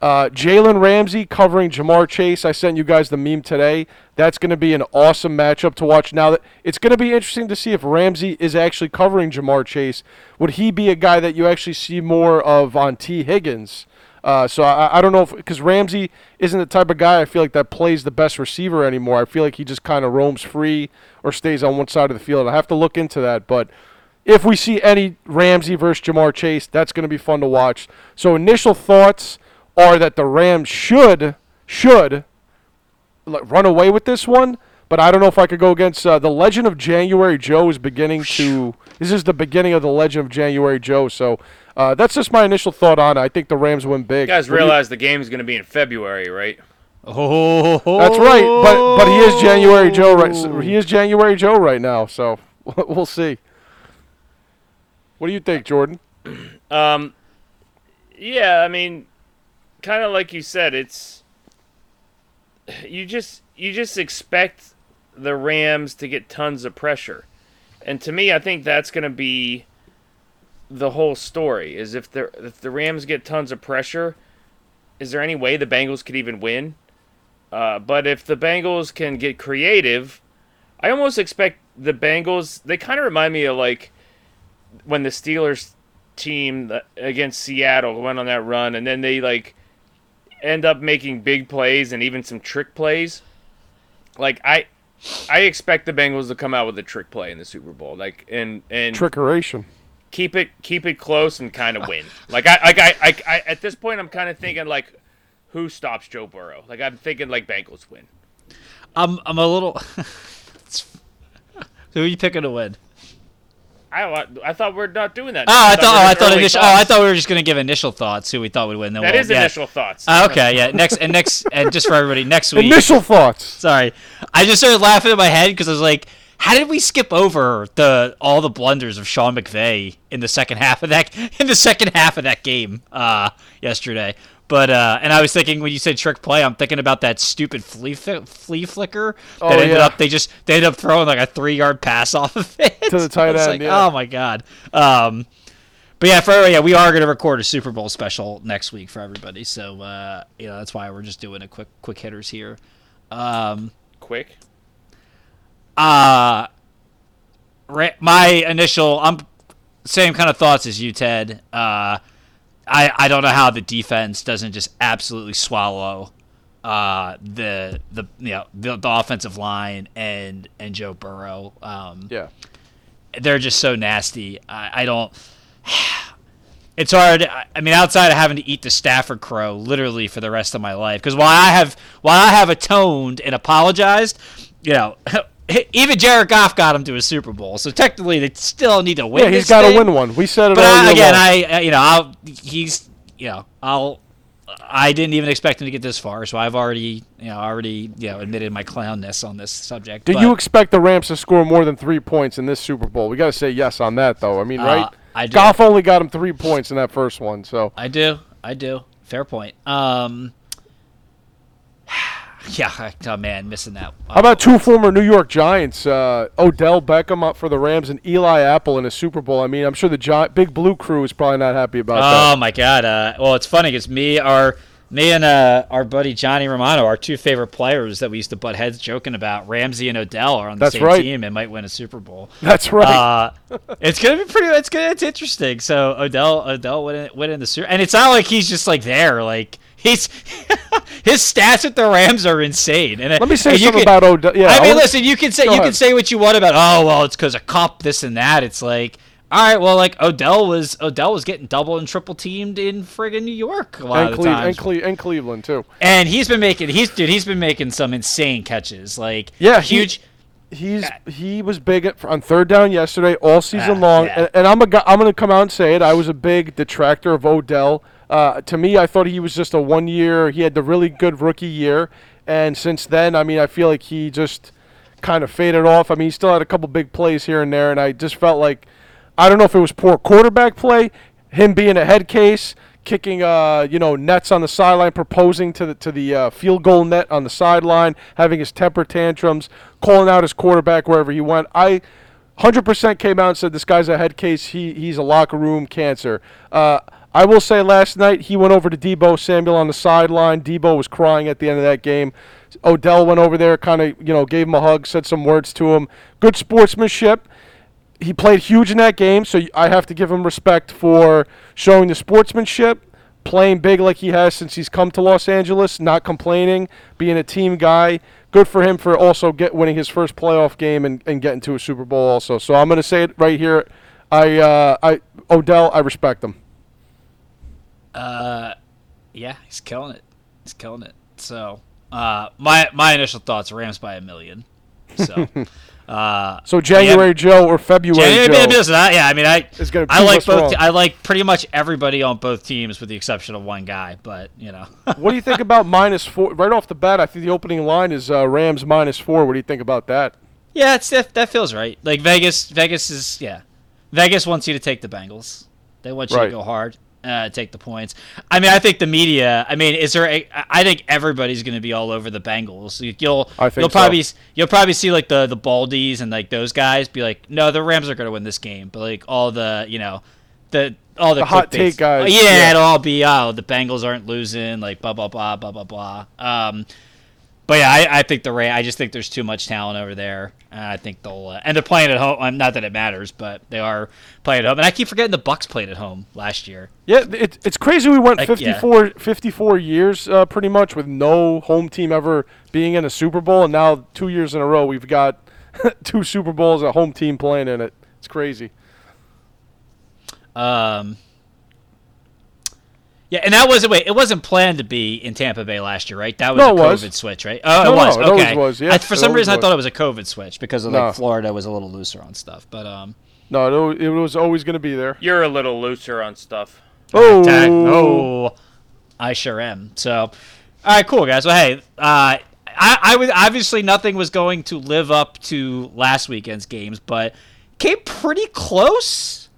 Uh, Jalen Ramsey covering Ja'Marr Chase. I sent you guys the meme today. That's going to be an awesome matchup to watch. Now that it's going to be interesting to see if Ramsey is actually covering Ja'Marr Chase. Would he be a guy that you actually see more of on Tee Higgins? Uh, so I, I don't know if because Ramsey isn't the type of guy I feel like that plays the best receiver anymore. I feel like he just kind of roams free or stays on one side of the field. I have to look into that, but if we see any Ramsey versus Ja'Marr Chase, that's going to be fun to watch. So initial thoughts are that the Rams should should run away with this one, but I don't know if I could go against uh, the Legend of January Joe is beginning to. This is the beginning of the Legend of January Joe. So uh, that's just my initial thought on it. I think the Rams win big. You guys What do you- realize the is going to be in February, right? Oh, That's right, but but he is January Joe right. so He is January Joe right now. So we'll see. What do you think, Jordan? Um, yeah, I mean, kind of like you said, it's you just you just expect the Rams to get tons of pressure, and to me, I think that's going to be the whole story. Is if the if the Rams get tons of pressure, is there any way the Bengals could even win? Uh, but if the Bengals can get creative, I almost expect the Bengals. They kind of remind me of like when the Steelers team against Seattle went on that run, and then they like end up making big plays and even some trick plays. Like I, I expect the Bengals to come out with a trick play in the Super Bowl. Like and and Trickeration. Keep it keep it close and kind of win. Like I like I, I, I at this point I'm kind of thinking like who stops Joe Burrow? Like I'm thinking like Bengals win. I'm I'm a little. Who are you picking to win? I I thought we're not doing that. Oh, I thought. Oh, we're I thought early initial. Oh, I thought we were just gonna give initial thoughts. Who we thought would win. Then That we'll, is yeah. initial thoughts. Oh, okay, yeah. Next and next and just for everybody, next week. Initial thoughts. Sorry, I just started laughing in my head because I was like, "How did we skip over the all the blunders of Sean McVay in the second half of that in the second half of that game uh, yesterday?" But uh, and I was thinking when you said trick play, I'm thinking about that stupid flea fi- flea flicker that Oh, ended yeah. up they just they ended up throwing like a three yard pass off of it To the tight end, like, yeah. Oh my god. Um, but yeah, for yeah, we are going to record a Super Bowl special next week for everybody. So uh, you know that's why we're just doing a quick quick hitters here. Um, Quick. Uh, my initial, I'm same kind of thoughts as you, Ted. Uh, I I don't know how the defense doesn't just absolutely swallow uh the the you know the, the offensive line and and Joe Burrow. Um, Yeah. they're just so nasty. I, I don't. It's hard. I I mean, outside of having to eat the Stafford crow literally for the rest of my life, because while I have while I have atoned and apologized, you know, even Jared Goff got him to a Super Bowl, so technically they still need to win. Yeah, he's got to win one. We said it But all I, again, long. I I- you know, I'll he's you know, I'll I didn't even expect him to get this far, so I've already you know already you know admitted my clownness on this subject. Did but, you expect the Rams to score more than three points in this Super Bowl? We got to say yes on that, though. I mean, Uh, right? I do. Goff only got him three points in that first one, so I do. I do. Fair point. Um. Yeah. Oh man, missing that. How about two former New York Giants, uh, Odell Beckham up for the Rams and Eli Apple in a Super Bowl? I mean, I'm sure the Gi- Big Blue Crew is probably not happy about that. Oh my god. Uh, well, it's funny because me, our me and uh, our buddy Johnny Romano, our two favorite players that we used to butt heads joking about, Ramsey and Odell, are on the That's same right. team and might win a Super Bowl. That's right. Uh, it's gonna be pretty. It's gonna. It's interesting. So Odell, Odell winning, winning the Super, and it's not like he's just like there. Like he's his stats at the Rams are insane. And Let me say something can- about Odell. Yeah, I mean, listen. You can say you can say what you want about. Oh well, it's because of Kupp, this and that. It's like. All right, well, like Odell was Odell was getting double and triple teamed in friggin' New York a lot and, of Cle- and, times, Cle- and Cleveland too. and he's been making he's dude he's been making some insane catches like Yeah, he- huge He's he was big at, on third down yesterday, all season Ah, long, yeah. and, and I'm a I'm gonna come out and say it. I was a big detractor of Odell. Uh, to me, I thought he was just a one year. He had the really good rookie year, and since then, I mean, I feel like he just kind of faded off. I mean, he still had a couple big plays here and there, and I just felt like I don't know if it was poor quarterback play, him being a head case, kicking uh you know nets on the sideline, proposing to the to the uh, field goal net on the sideline, having his temper tantrums, calling out his quarterback wherever he went. I 100% came out and said this guy's a head case. He he's a locker room cancer. Uh, I will say last night he went over to Deebo Samuel on the sideline. Deebo was crying at the end of that game. Odell went over there, kind of you know gave him a hug, said some words to him. Good sportsmanship he played huge in that game, so I have to give him respect for showing the sportsmanship, playing big like he has since he's come to Los Angeles, not complaining, being a team guy. Good for him for also get winning his first playoff game and, and getting to a Super Bowl also. So I'm gonna say it right here. I uh, I Odell, I respect him. Uh, yeah, he's killing it. He's killing it. So, uh, my my initial thoughts: Rams by a million. So, uh, So January Joe or February January, Joe. listen, I, yeah, I mean, I I like both. te- I like pretty much everybody on both teams, with the exception of one guy. But you know, what do you think about minus four? Right off the bat, I think the opening line is uh, Rams minus four. What do you think about that? yeah, it's that, that feels right. Like Vegas, Vegas is yeah, Vegas wants you to take the Bengals. They want you Right. to go hard, uh, take the points. I mean, I think the media. I mean, is there? A, I think everybody's going to be all over the Bengals. You- You'll I think you'll so. probably you'll probably see like the the Baldies and like those guys be like, no, the Rams are going to win this game. But like all the you know the all the, The hot take guys, Oh, yeah, yeah. it'll all be oh the Bengals aren't losing like blah blah blah blah blah blah. Um, but yeah, I, I think the Ram. I just think there's too much talent over there. Uh, I think they'll uh, and they're playing at home. um, Not that it matters, but they are playing at home. And I keep forgetting the Bucks played at home last year. Yeah, it, it's crazy. We went Like, yeah. 54, 54 years uh, pretty much with no home team ever being in a Super Bowl, and now two years in a row we've got two Super Bowls, a home team playing in it. It's crazy. Um, yeah, and that wasn't wait. It wasn't planned to be in Tampa Bay last year, right? That was No, a it was. COVID switch, right? Oh, No, it was. no, it okay. was, yeah. I, for It some always reason, I thought it was a COVID switch because of like No. Florida was a little looser on stuff. But um, No, it, it was always going to be there. You're a little looser on stuff. Oh, tag- oh, I sure am. So, all right, cool guys. Well, hey, uh, I, I was obviously nothing was going to live up to last weekend's games, but came pretty close.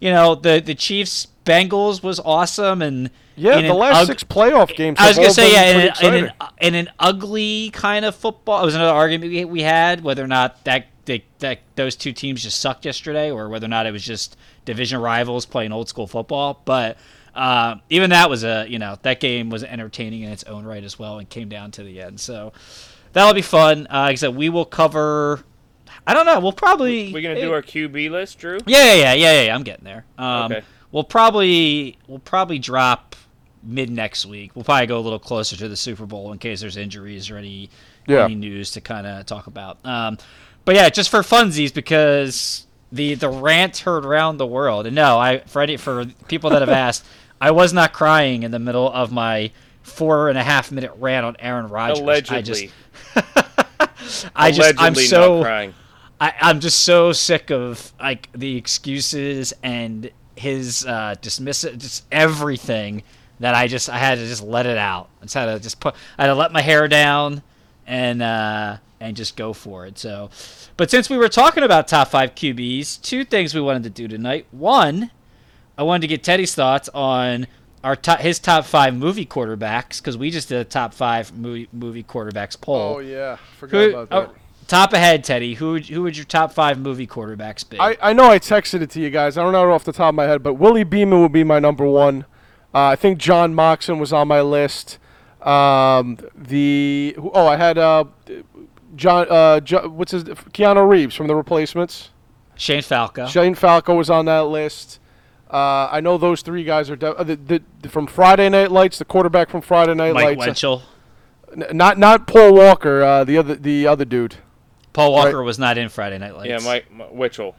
You know, the the Chiefs Bengals was awesome, and yeah. The last ug- six playoff games. I was gonna say, yeah, in, an- in, an, in an ugly kind of football. It was another argument we, we had whether or not that, they, that those two teams just sucked yesterday, or whether or not it was just division rivals playing old school football. But uh, even that was a you know that game was entertaining in its own right as well, and came down to the end. So that'll be fun. Uh, like I said, we will cover. I don't know. We'll probably We're gonna do our QB list, Drew. yeah, yeah, yeah, yeah, yeah. I'm getting there. Um, Okay. We'll probably we'll probably drop mid next week. We'll probably go a little closer to the Super Bowl in case there's injuries or any Yeah. any news to kind of talk about. Um, but yeah, just for funsies because the the rant heard around the world. And no, I for any, for people that have asked, I was not crying in the middle of my four and a half minute rant on Aaron Rodgers. I just Allegedly. I just I'm so not crying. I, I'm just so sick of like the excuses and his uh, dismissive, just everything that I just I had to just let it out. I just had to just put I had to let my hair down and uh, and just go for it. So, but since we were talking about top five QBs, two things we wanted to do tonight. One, I wanted to get Teddy's thoughts on our top, his top five movie quarterbacks because we just did a top five movie movie quarterbacks poll. Oh yeah, forgot Who, about that. oh, top ahead, Teddy. Who would, who would your top five movie quarterbacks be? I, I know I texted it to you guys. I don't know off the top of my head, but Willie Beeman would be my number one. Uh, I think John Moxon was on my list. Um, the oh, I had uh, John uh, jo- what's his Keanu Reeves from The Replacements. Shane Falco. Shane Falco was on that list. Uh, I know those three guys are de- uh, the, the, the- from Friday Night Lights. The quarterback from Friday Night Mike Lights. Winchell. N- not not Paul Walker. Uh, the other the other dude. Paul Walker right. was not in Friday Night Lights. Yeah, Mike, Mike Witchell.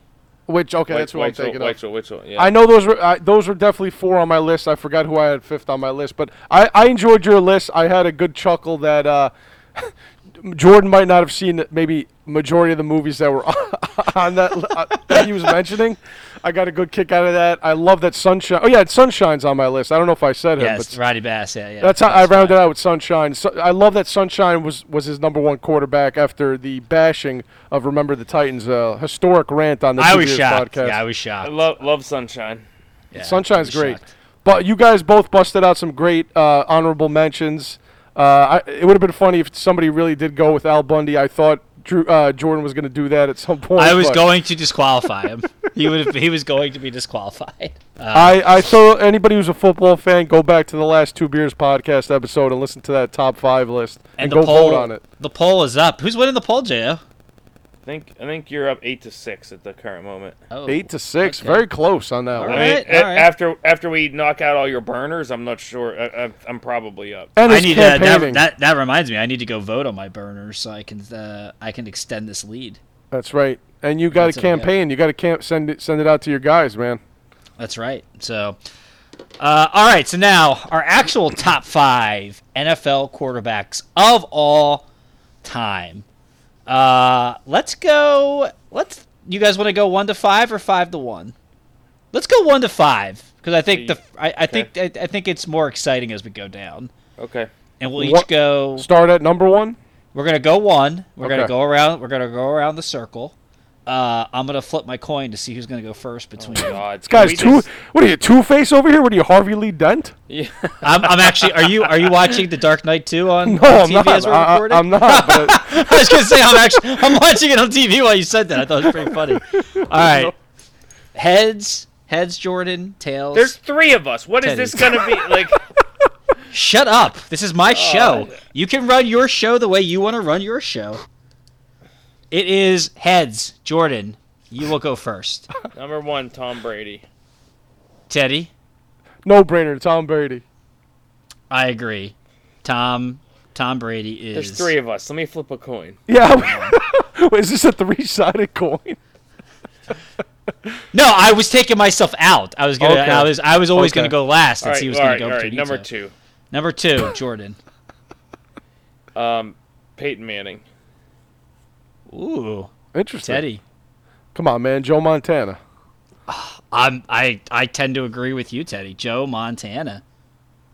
Which okay, that's who I'm Witchell, thinking of. Witchell, Witchell, yeah. I know those were uh, those were definitely four on my list. I forgot who I had fifth on my list, but I, I enjoyed your list. I had a good chuckle that uh, Jordan might not have seen maybe majority of the movies that were on that uh, that he was mentioning. I got a good kick out of that. I love that Sunshine. Oh yeah, Sunshine's on my list. I don't know if I said him, Yes, but Roddy Bass. Yeah, yeah. that's how I rounded fine. out with Sunshine. So, I love that Sunshine was was his number one quarterback after the bashing of Remember the Titans, uh, historic rant on the I was TBS shocked. podcast. Yeah, I was shocked. I love love Sunshine. Yeah, Sunshine's great. shocked. But you guys both busted out some great uh, honorable mentions. Uh, I, it would have been funny if somebody really did go with Al Bundy. I thought Drew, uh, Jordan was going to do that at some point. I was but going to disqualify him. he would have. He was going to be disqualified. Uh, I, I so anybody who's a football fan, go back to the last two beers podcast episode and listen to that top five list and, the go poll, vote on it. The poll is up. Who's winning the poll, Jo? I think I think you're up eight to six at the current moment. Oh, Eight to six, okay. very close on that All one. I mean, right, a- all right. after after we knock out all your burners, I'm not sure. I, I, I'm probably up. And I his need to, that, campaigning. that. That reminds me. I need to go vote on my burners so I can uh, I can extend this lead. That's right. And you got That's a okay. campaign. You got to camp send it send it out to your guys, man. That's right. So, uh, all right. So now our actual top five NFL quarterbacks of all time. Uh, let's go. Let's. You guys want to go one to five or five to one? Let's go one to five because I think the I, I think I, I think it's more exciting as we go down, Okay. and we'll each What- go. Start at number one. We're gonna go one. We're gonna go around. We're gonna go around the circle. Uh, I'm gonna flip my coin to see who's gonna go first between. you. God, This guy's two. just- What are you, Two Face over here? What are you, Harvey Lee Dent? Yeah. I'm, I'm actually. Are you are you watching The Dark Knight 2 on, No, on I'm TV not. as we're I, recording? am not. But I was gonna say I'm actually I'm watching it on TV while you said that. I thought it was pretty funny. All right, heads, heads, Jordan, tails. There's three of us. What is this gonna be like? Shut up. This is my show. You can run your show the way you want to run your show. It is heads, Jordan. You will go first. Number one, Tom Brady. Teddy, no brainer. Tom Brady. I agree. Tom, Tom Brady is. There's three of us. Let me flip a coin. Yeah. Wait, is this a three-sided coin? No, I was taking myself out. I was gonna. Okay. I was. I was always Okay. gonna go last and right, see who was gonna right, go all right. between Number two. two, Number two, Jordan. um, Peyton Manning. Oh, Ooh, Interesting. Teddy. Come on, man. Joe Montana. I'm. I. I tend to agree with you, Teddy. Joe Montana.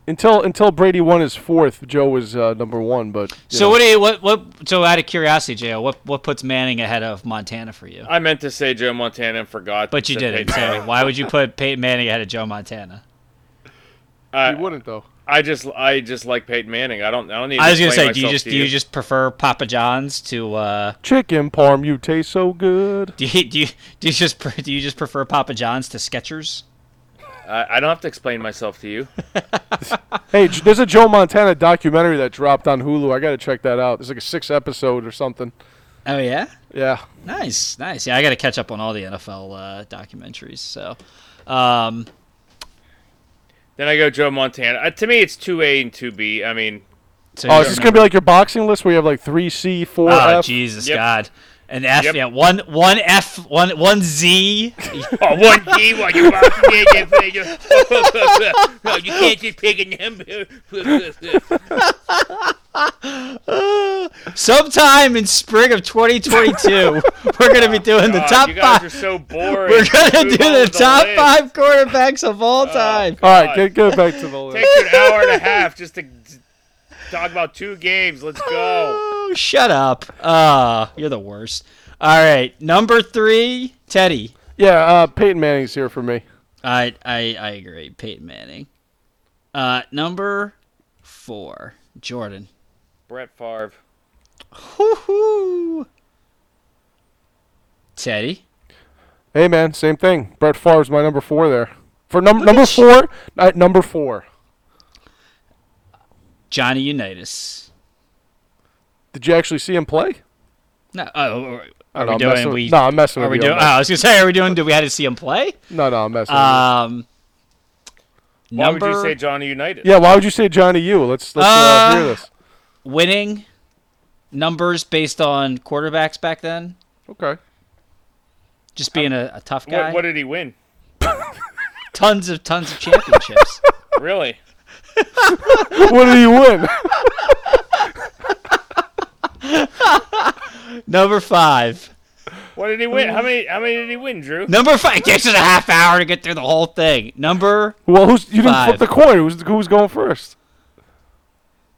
Until until Brady won his fourth, Joe was uh, number one. But So know. what do you? What? What? So out of curiosity, Jo, what? What puts Manning ahead of Montana for you? I meant to say Joe Montana and forgot. But you didn't. Peyton So why would you put Peyton Manning ahead of Joe Montana? I, he wouldn't though. I just I just like Peyton Manning. I don't I don't need. I was gonna say, do you just to do you just prefer Papa John's to? uh Chicken parm, you taste so good. Do you do you, do you just pre- do you just prefer Papa John's to Skechers? I, I don't have to explain myself to you. Hey, there's a Joe Montana documentary that dropped on Hulu. I gotta check that out. There's like a six episode or something. Oh yeah, Yeah. nice, nice. Yeah, I got to catch up on all the NFL uh, documentaries. So, um, Then I go Joe Montana. Uh, to me, it's two A and two B. I mean, so Oh, you're is this gonna be like your boxing list where you have like three C, four Oh F? Oh Jesus Yep. God! An F, Yep. yeah, one one F, one one Z. oh, one D, while you're watching. You, no, you can't just pick a number. Sometime in spring of 2022, we're gonna be doing the God, top you guys are five. so boring. We're gonna do the top list. five quarterbacks of all time. All right, God. get get back to the list. Takes an hour and a half just to talk about two games. Let's go. Oh, shut up. Ah, you're the worst. All right, number three, Teddy. Yeah, uh, Peyton Manning's here for me. I I I agree. Peyton Manning. Uh, number four, Jordan. Brett Favre. Woo-hoo. Teddy. Hey man, same thing. Brett Favre's my number four there. For num- Look number four, at number four. Johnny Unitas. Did you actually see him play? No. Oh, are, I are know, we I'm doing? messing with- We no, I'm messing Are with we you. doing? I'm Oh, I was gonna say, are we doing? Do we had to see him play? No, no, I'm messing with Um. Why number would you say Johnny United? Yeah, why would you say Johnny U? Let's let's uh, Uh, hear this. Winning numbers based on quarterbacks back then. Okay. Just being a, a tough guy. What, what did he win? tons of tons of championships. Really? what did he win? Number five. What did he win? How many? How many did he win, Drew? Number five. It takes us a half hour to get through the whole thing. Number. well, who's you didn't Five. flip the coin? Who's who's going first?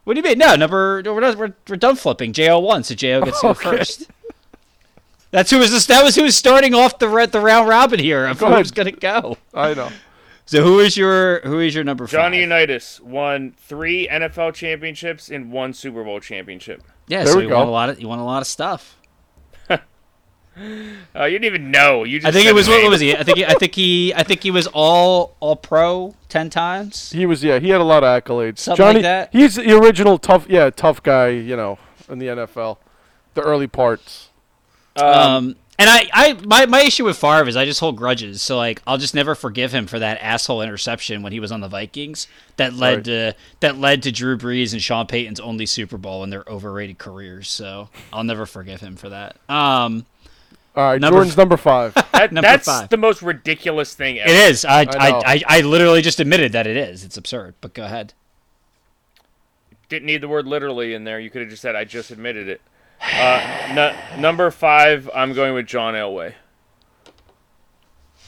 What do you mean? No, number. We're not, we're, we're done flipping. Jo won, so Jo gets to go Okay. first. That's who was this, that was who was starting off the the round robin here of Go who ahead. was gonna go. I know. So who is your who is your number Johnny five? Unitas won three NFL championships and one Super Bowl championship. Yeah, There so we you go. won a lot of you won a lot of stuff. Uh, you didn't even know. You just I think said it was what, what was he? I think he, I think he I think he was all all pro ten times. He was yeah. He had a lot of accolades. Something like Johnny, that? he's the original tough yeah tough guy. You know, in the NFL, the early parts. Um, and I, I my, my issue with Favre is I just hold grudges. So like I'll just never forgive him for that asshole interception when he was on the Vikings that led Right. to that led to Drew Brees and Sean Payton's only Super Bowl in their overrated careers. So I'll never forgive him for that. Um, All right, Number Jordan's f- number five. That, Number that's five. the most ridiculous thing ever. it is. I I, know. I, I, literally just admitted that it is. It's absurd. But go ahead. Didn't need the word literally in there. You could have just said, "I just admitted it." Uh, nu- number five, I'm going with John Elway.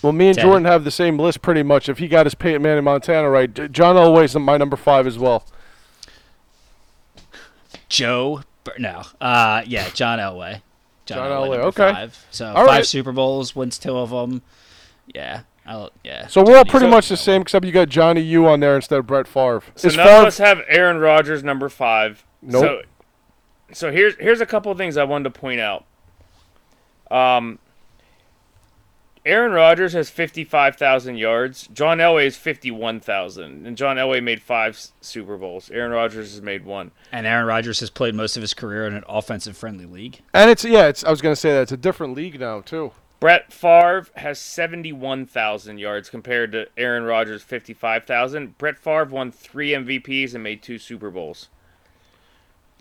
Well, me and Teddy. Jordan have the same list pretty much. If he got his Peyton Manning in Montana right, J- John Elway's my number five as well. Joe. Bur- No. Uh, yeah, John Elway. John Elway, Elway, okay. Five. So All five right. Super Bowls, wins two of them. Yeah. I'll, yeah. So we're all pretty So- much the same, except you got Johnny U on there instead of Brett Favre. So Is none of us have Aaron Rodgers number five. Nope. So, so here's here's a couple of things I wanted to point out. Um, Aaron Rodgers has fifty five thousand yards. John Elway is fifty one thousand, and John Elway made five Super Bowls. Aaron Rodgers has made one. And Aaron Rodgers has played most of his career in an offensive friendly league. and it's yeah, it's I was gonna say that it's a different league now too. Brett Favre has 71,000 yards compared to Aaron Rodgers' 55,000. Brett Favre won three MVPs and made two Super Bowls.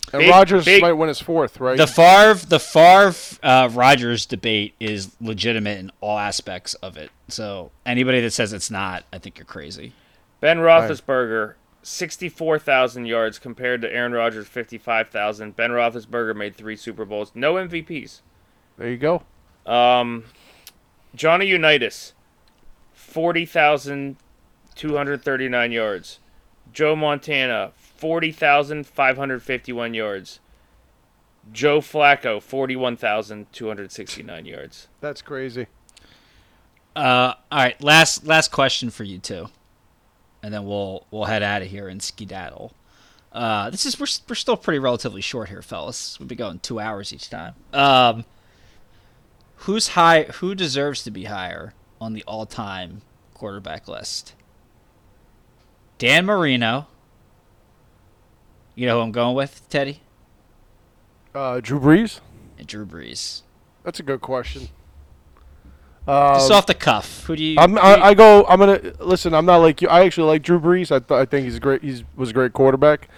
And made two Super Bowls. And Big- Rodgers big- might win his fourth, right? The Favre, the Favre uh, Rodgers debate is legitimate in all aspects of it. So anybody that says it's not, I think you're crazy. Ben Roethlisberger, 64,000 yards compared to Aaron Rodgers, 55,000. Ben Roethlisberger made three Super Bowls. No MVPs. there you go. Um, Johnny Unitas, 40,239 yards. Joe Montana, 40,551 yards. Joe Flacco, 41,269 yards. That's crazy. Uh, all right, last last question for you two, and then we'll we'll head out of here and skedaddle. Uh, this is we're we're still pretty relatively short here, fellas. We'll be going two hours each time. Um, who's high? Who deserves to be higher on the all-time quarterback list? Dan Marino. You know who I'm going with, Teddy Uh, Drew Brees. and Drew Brees. That's a good question. Uh, Just off the cuff, who do you? I'm, who I, I go. I'm gonna listen. I'm not like you. I actually like Drew Brees. I, th- I think he's a great. He's was a great quarterback.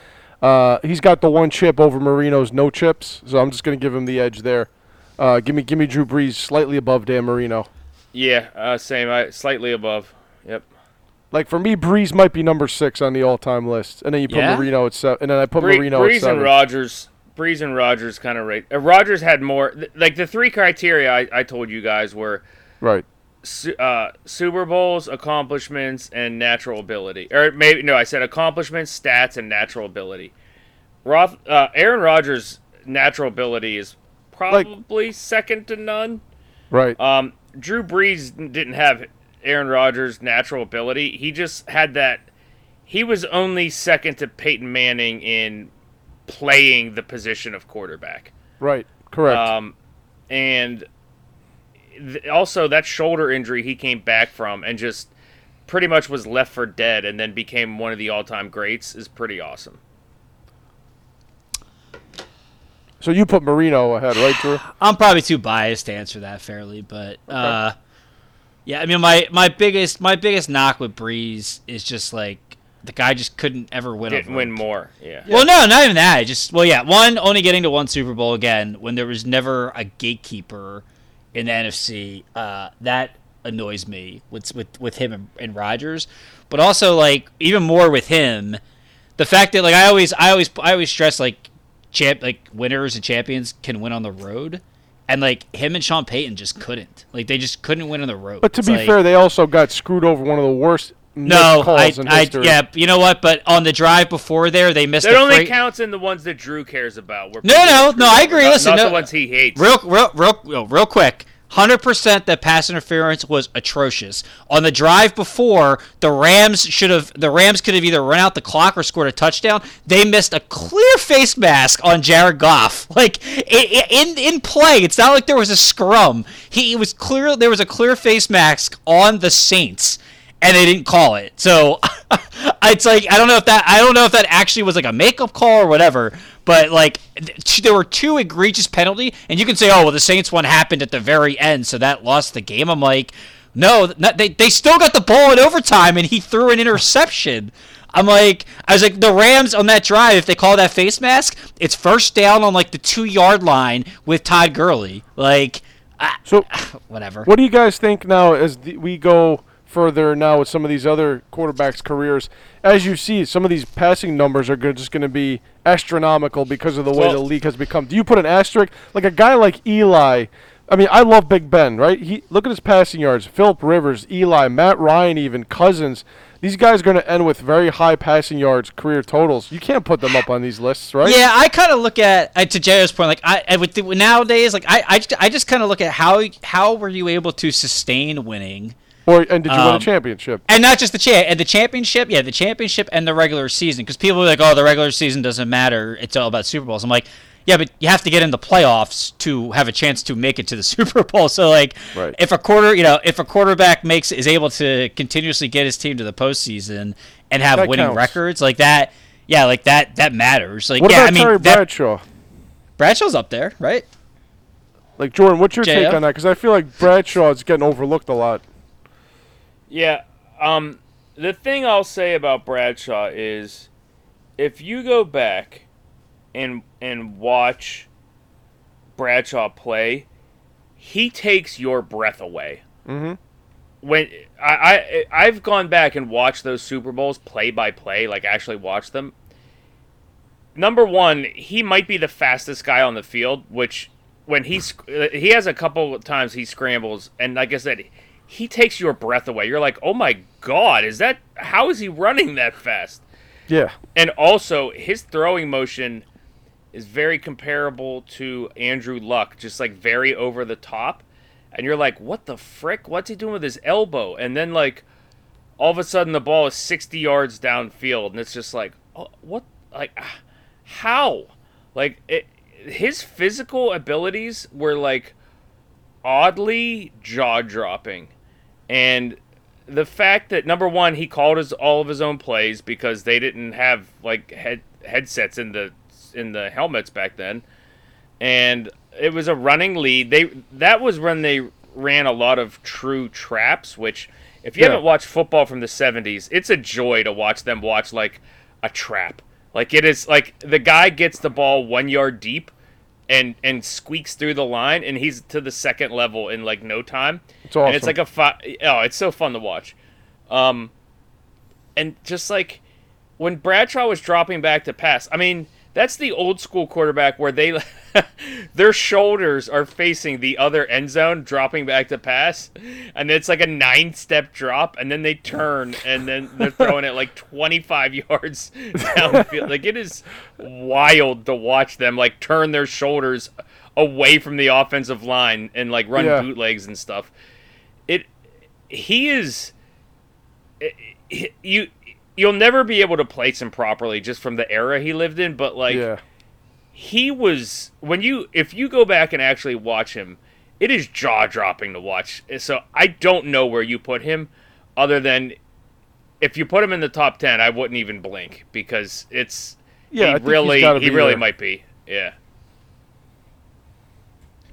Uh, he's got the one chip over Marino's no chips, so I'm just gonna give him the edge there. Uh, give me, give me Drew Brees slightly above Dan Marino. Yeah, uh, same. I, slightly above. Yep. Like for me, Brees might be number six on the all-time list, and then you put Yeah? Marino at seven, and then I put Bree- Marino at Brees seven. and Rodgers. Brees and Rodgers kind of rate. Uh, Rodgers had more. Th- like the three criteria I, I told you guys were right. Su- uh, Super Bowls, accomplishments, and natural ability. Or maybe no, I said accomplishments, stats, and natural ability. Roth, uh, Aaron Rodgers' natural ability is probably second to none. Right. Um, Drew Brees didn't have Aaron Rodgers' natural ability. He just had that. He was only second to Peyton Manning in playing the position of quarterback. right. Correct. Um, and th- also that shoulder injury he came back from and just pretty much was left for dead and then became one of the all-time greats is pretty awesome. so you put Marino ahead, right, Drew? I'm probably too biased to answer that fairly, but uh, yeah, I mean my my biggest my biggest knock with Brees is just like the guy just couldn't ever win. Didn't win more. Yeah. Well, no, not even that. Just well, yeah, one only getting to one Super Bowl again when there was never a gatekeeper in the NFC. Uh, that annoys me with with with him and, and Rodgers, but also like even more with him, the fact that like I always I always I always stress like champ like winners and champions can win on the road. And like him and Sean Payton just couldn't. Like they just couldn't win on the road. But to It's be like- fair, they also got screwed over one of the worst no, I, I, yeah, you know what? But on the drive before there, they missed. That a only freight- counts in the ones that Drew cares about. where No, no, no, I agree. Not, Listen, not no- the ones he hates. Real, real, real, real quick. Hundred percent that pass interference was atrocious. On the drive before, the Rams should have. The Rams could have either run out the clock or scored a touchdown. They missed a clear face mask on Jared Goff. Like in in play, it's not like there was a scrum. He was clear. There was a clear face mask on the Saints, and they didn't call it. So it's like I don't know if that I don't know if that actually was like a makeup call or whatever. But like th- there were two egregious penalty, and you can say, oh well, the Saints one happened at the very end, so that lost the game. I'm like, no, not, they they still got the ball in overtime, and he threw an interception. I'm like, I was like, the Rams on that drive, if they call that face mask, it's first down on like the two yard line with Todd Gurley. Like, So whatever. What do you guys think now as the, we go further now with some of these other quarterbacks' careers? As you see, some of these passing numbers are just going to be astronomical because of the way Well- the league has become. Do you put an asterisk like a guy like Eli? I mean, I love Big Ben, right? He look at his passing yards. Philip Rivers, Eli, Matt Ryan, even Cousins. These guys are going to end with very high passing yards, career totals. You can't put them up on these lists, right? Yeah, I kind of look at uh, to Jayo's point, like I, I with the, nowadays, like I, I, just- I just kind of look at how how were you able to sustain winning, Or and did you win a Um, championship? and not just the cha- and the championship, yeah, the championship and the regular season, because people are like, oh, the regular season doesn't matter, it's all about Super Bowls. I'm like, yeah, but you have to get in the playoffs to have a chance to make it to the Super Bowl. So like, Right. if a quarter, you know, if a quarterback makes is able to continuously get his team to the postseason and have That winning counts. records like that. Yeah, like that. That matters. Like, What yeah, about I mean, Terry that, Bradshaw? Bradshaw's up there, right? Like Jordan, what's your take on that? Because I feel like Bradshaw is getting overlooked a lot. Yeah. Um, the thing I'll say about Bradshaw is, if you go back and and watch Bradshaw play, he takes your breath away. Mhm. When I, I I've gone back and watched those Super Bowls play by play, like actually watched them. Number one, he might be the fastest guy on the field, which when he he has a couple of times he scrambles, and like I said, he takes your breath away. You're like, oh my god, is that how is he running that fast? Yeah. And also, his throwing motion is very comparable to Andrew Luck, just like very over the top. And you're like, what the frick? What's he doing with his elbow? And then, like, all of a sudden, the ball is 60 yards downfield, and it's just like, oh, what? Like, how? Like, it, his physical abilities were like oddly jaw dropping. And the fact that number one, he called his all of his own plays because they didn't have like head headsets in the in the helmets back then, and it was a running lead. They that was when they ran a lot of true traps, which if you Yeah. haven't watched football from the '70s, it's a joy to watch them watch like a trap. Like it is like the guy gets the ball one yard deep and and squeaks through the line and he's to the second level in like no time. It's awesome. And it's like a fi- oh, it's so fun to watch. Um and just like when Bradshaw was dropping back to pass, I mean, that's the old school quarterback where they their shoulders are facing the other end zone dropping back to pass and it's like a nine step drop and then they turn and then they're throwing it like 25 yards downfield like it is wild to watch them like turn their shoulders away from the offensive line and like run Yeah. bootlegs and stuff it he is eh, he- you you'll never be able to place him properly just from the era he lived in but like yeah. He was when you if you go back and actually watch him it is jaw dropping to watch so i don't know where you put him other than if you put him in the top 10 i wouldn't even blink because it's Yeah, he really he really there. might be yeah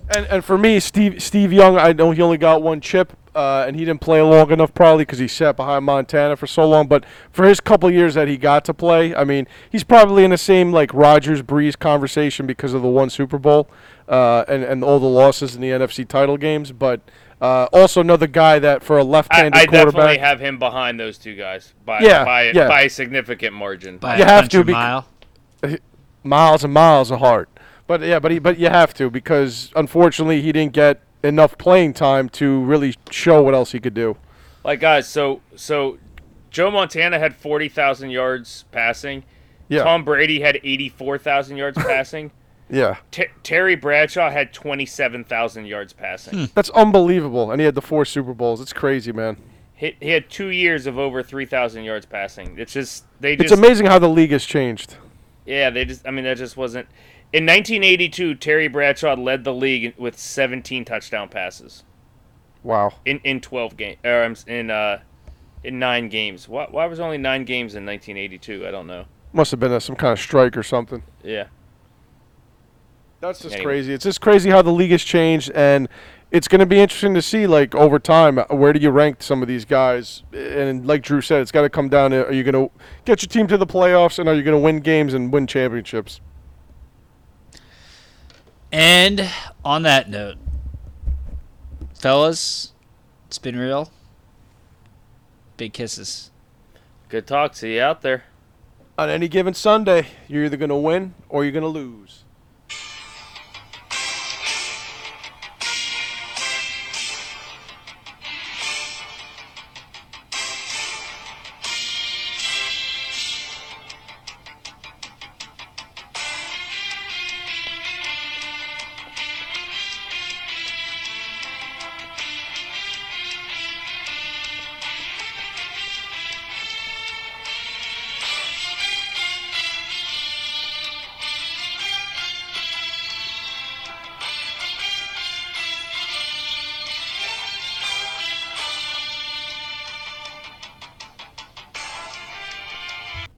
And and for me, Steve Steve Young, I know he only got one chip, uh, and he didn't play long enough probably because he sat behind Montana for so long. But for his couple years that he got to play, I mean, he's probably in the same like Rodgers Brees conversation because of the one Super Bowl uh, and and all the losses in the NFC title games. But uh, also another guy that for a left-handed I definitely quarterback, have him behind those two guys by Yeah, by, yeah. by a significant margin By You a have to be mile. miles and miles apart. But yeah, but he, but you have to because unfortunately he didn't get enough playing time to really show what else he could do. like guys so so joe montana had 40000 yards passing Yeah, tom brady had 84000 yards passing yeah. T- Terry Bradshaw had 27,000 yards passing. Hmm. That's unbelievable. And he had the four Super Bowls. It's crazy, man. He, he had two years of over 3,000 yards passing. It's just, they It's amazing how the league has changed. yeah, they just, I mean, that just wasn't. In 1982, Terry Bradshaw led the league with 17 touchdown passes Wow. in, in 12 games, or um, in, uh, in nine games. Why, why was only nine games in 1982? I don't know. Must have been a, some kind of strike or something. Yeah. That's just Anyway. crazy. It's just crazy how the league has changed, and it's going to be interesting to see, like over time, uh, where do you rank some of these guys? And like Drew said, it's got to come down to: Are you going to get your team to the playoffs, and are you going to win games and win championships? And on that note, fellas, it's been real. Big kisses. Good talk. See you out there. On any given Sunday, you're either going to win or you're going to lose.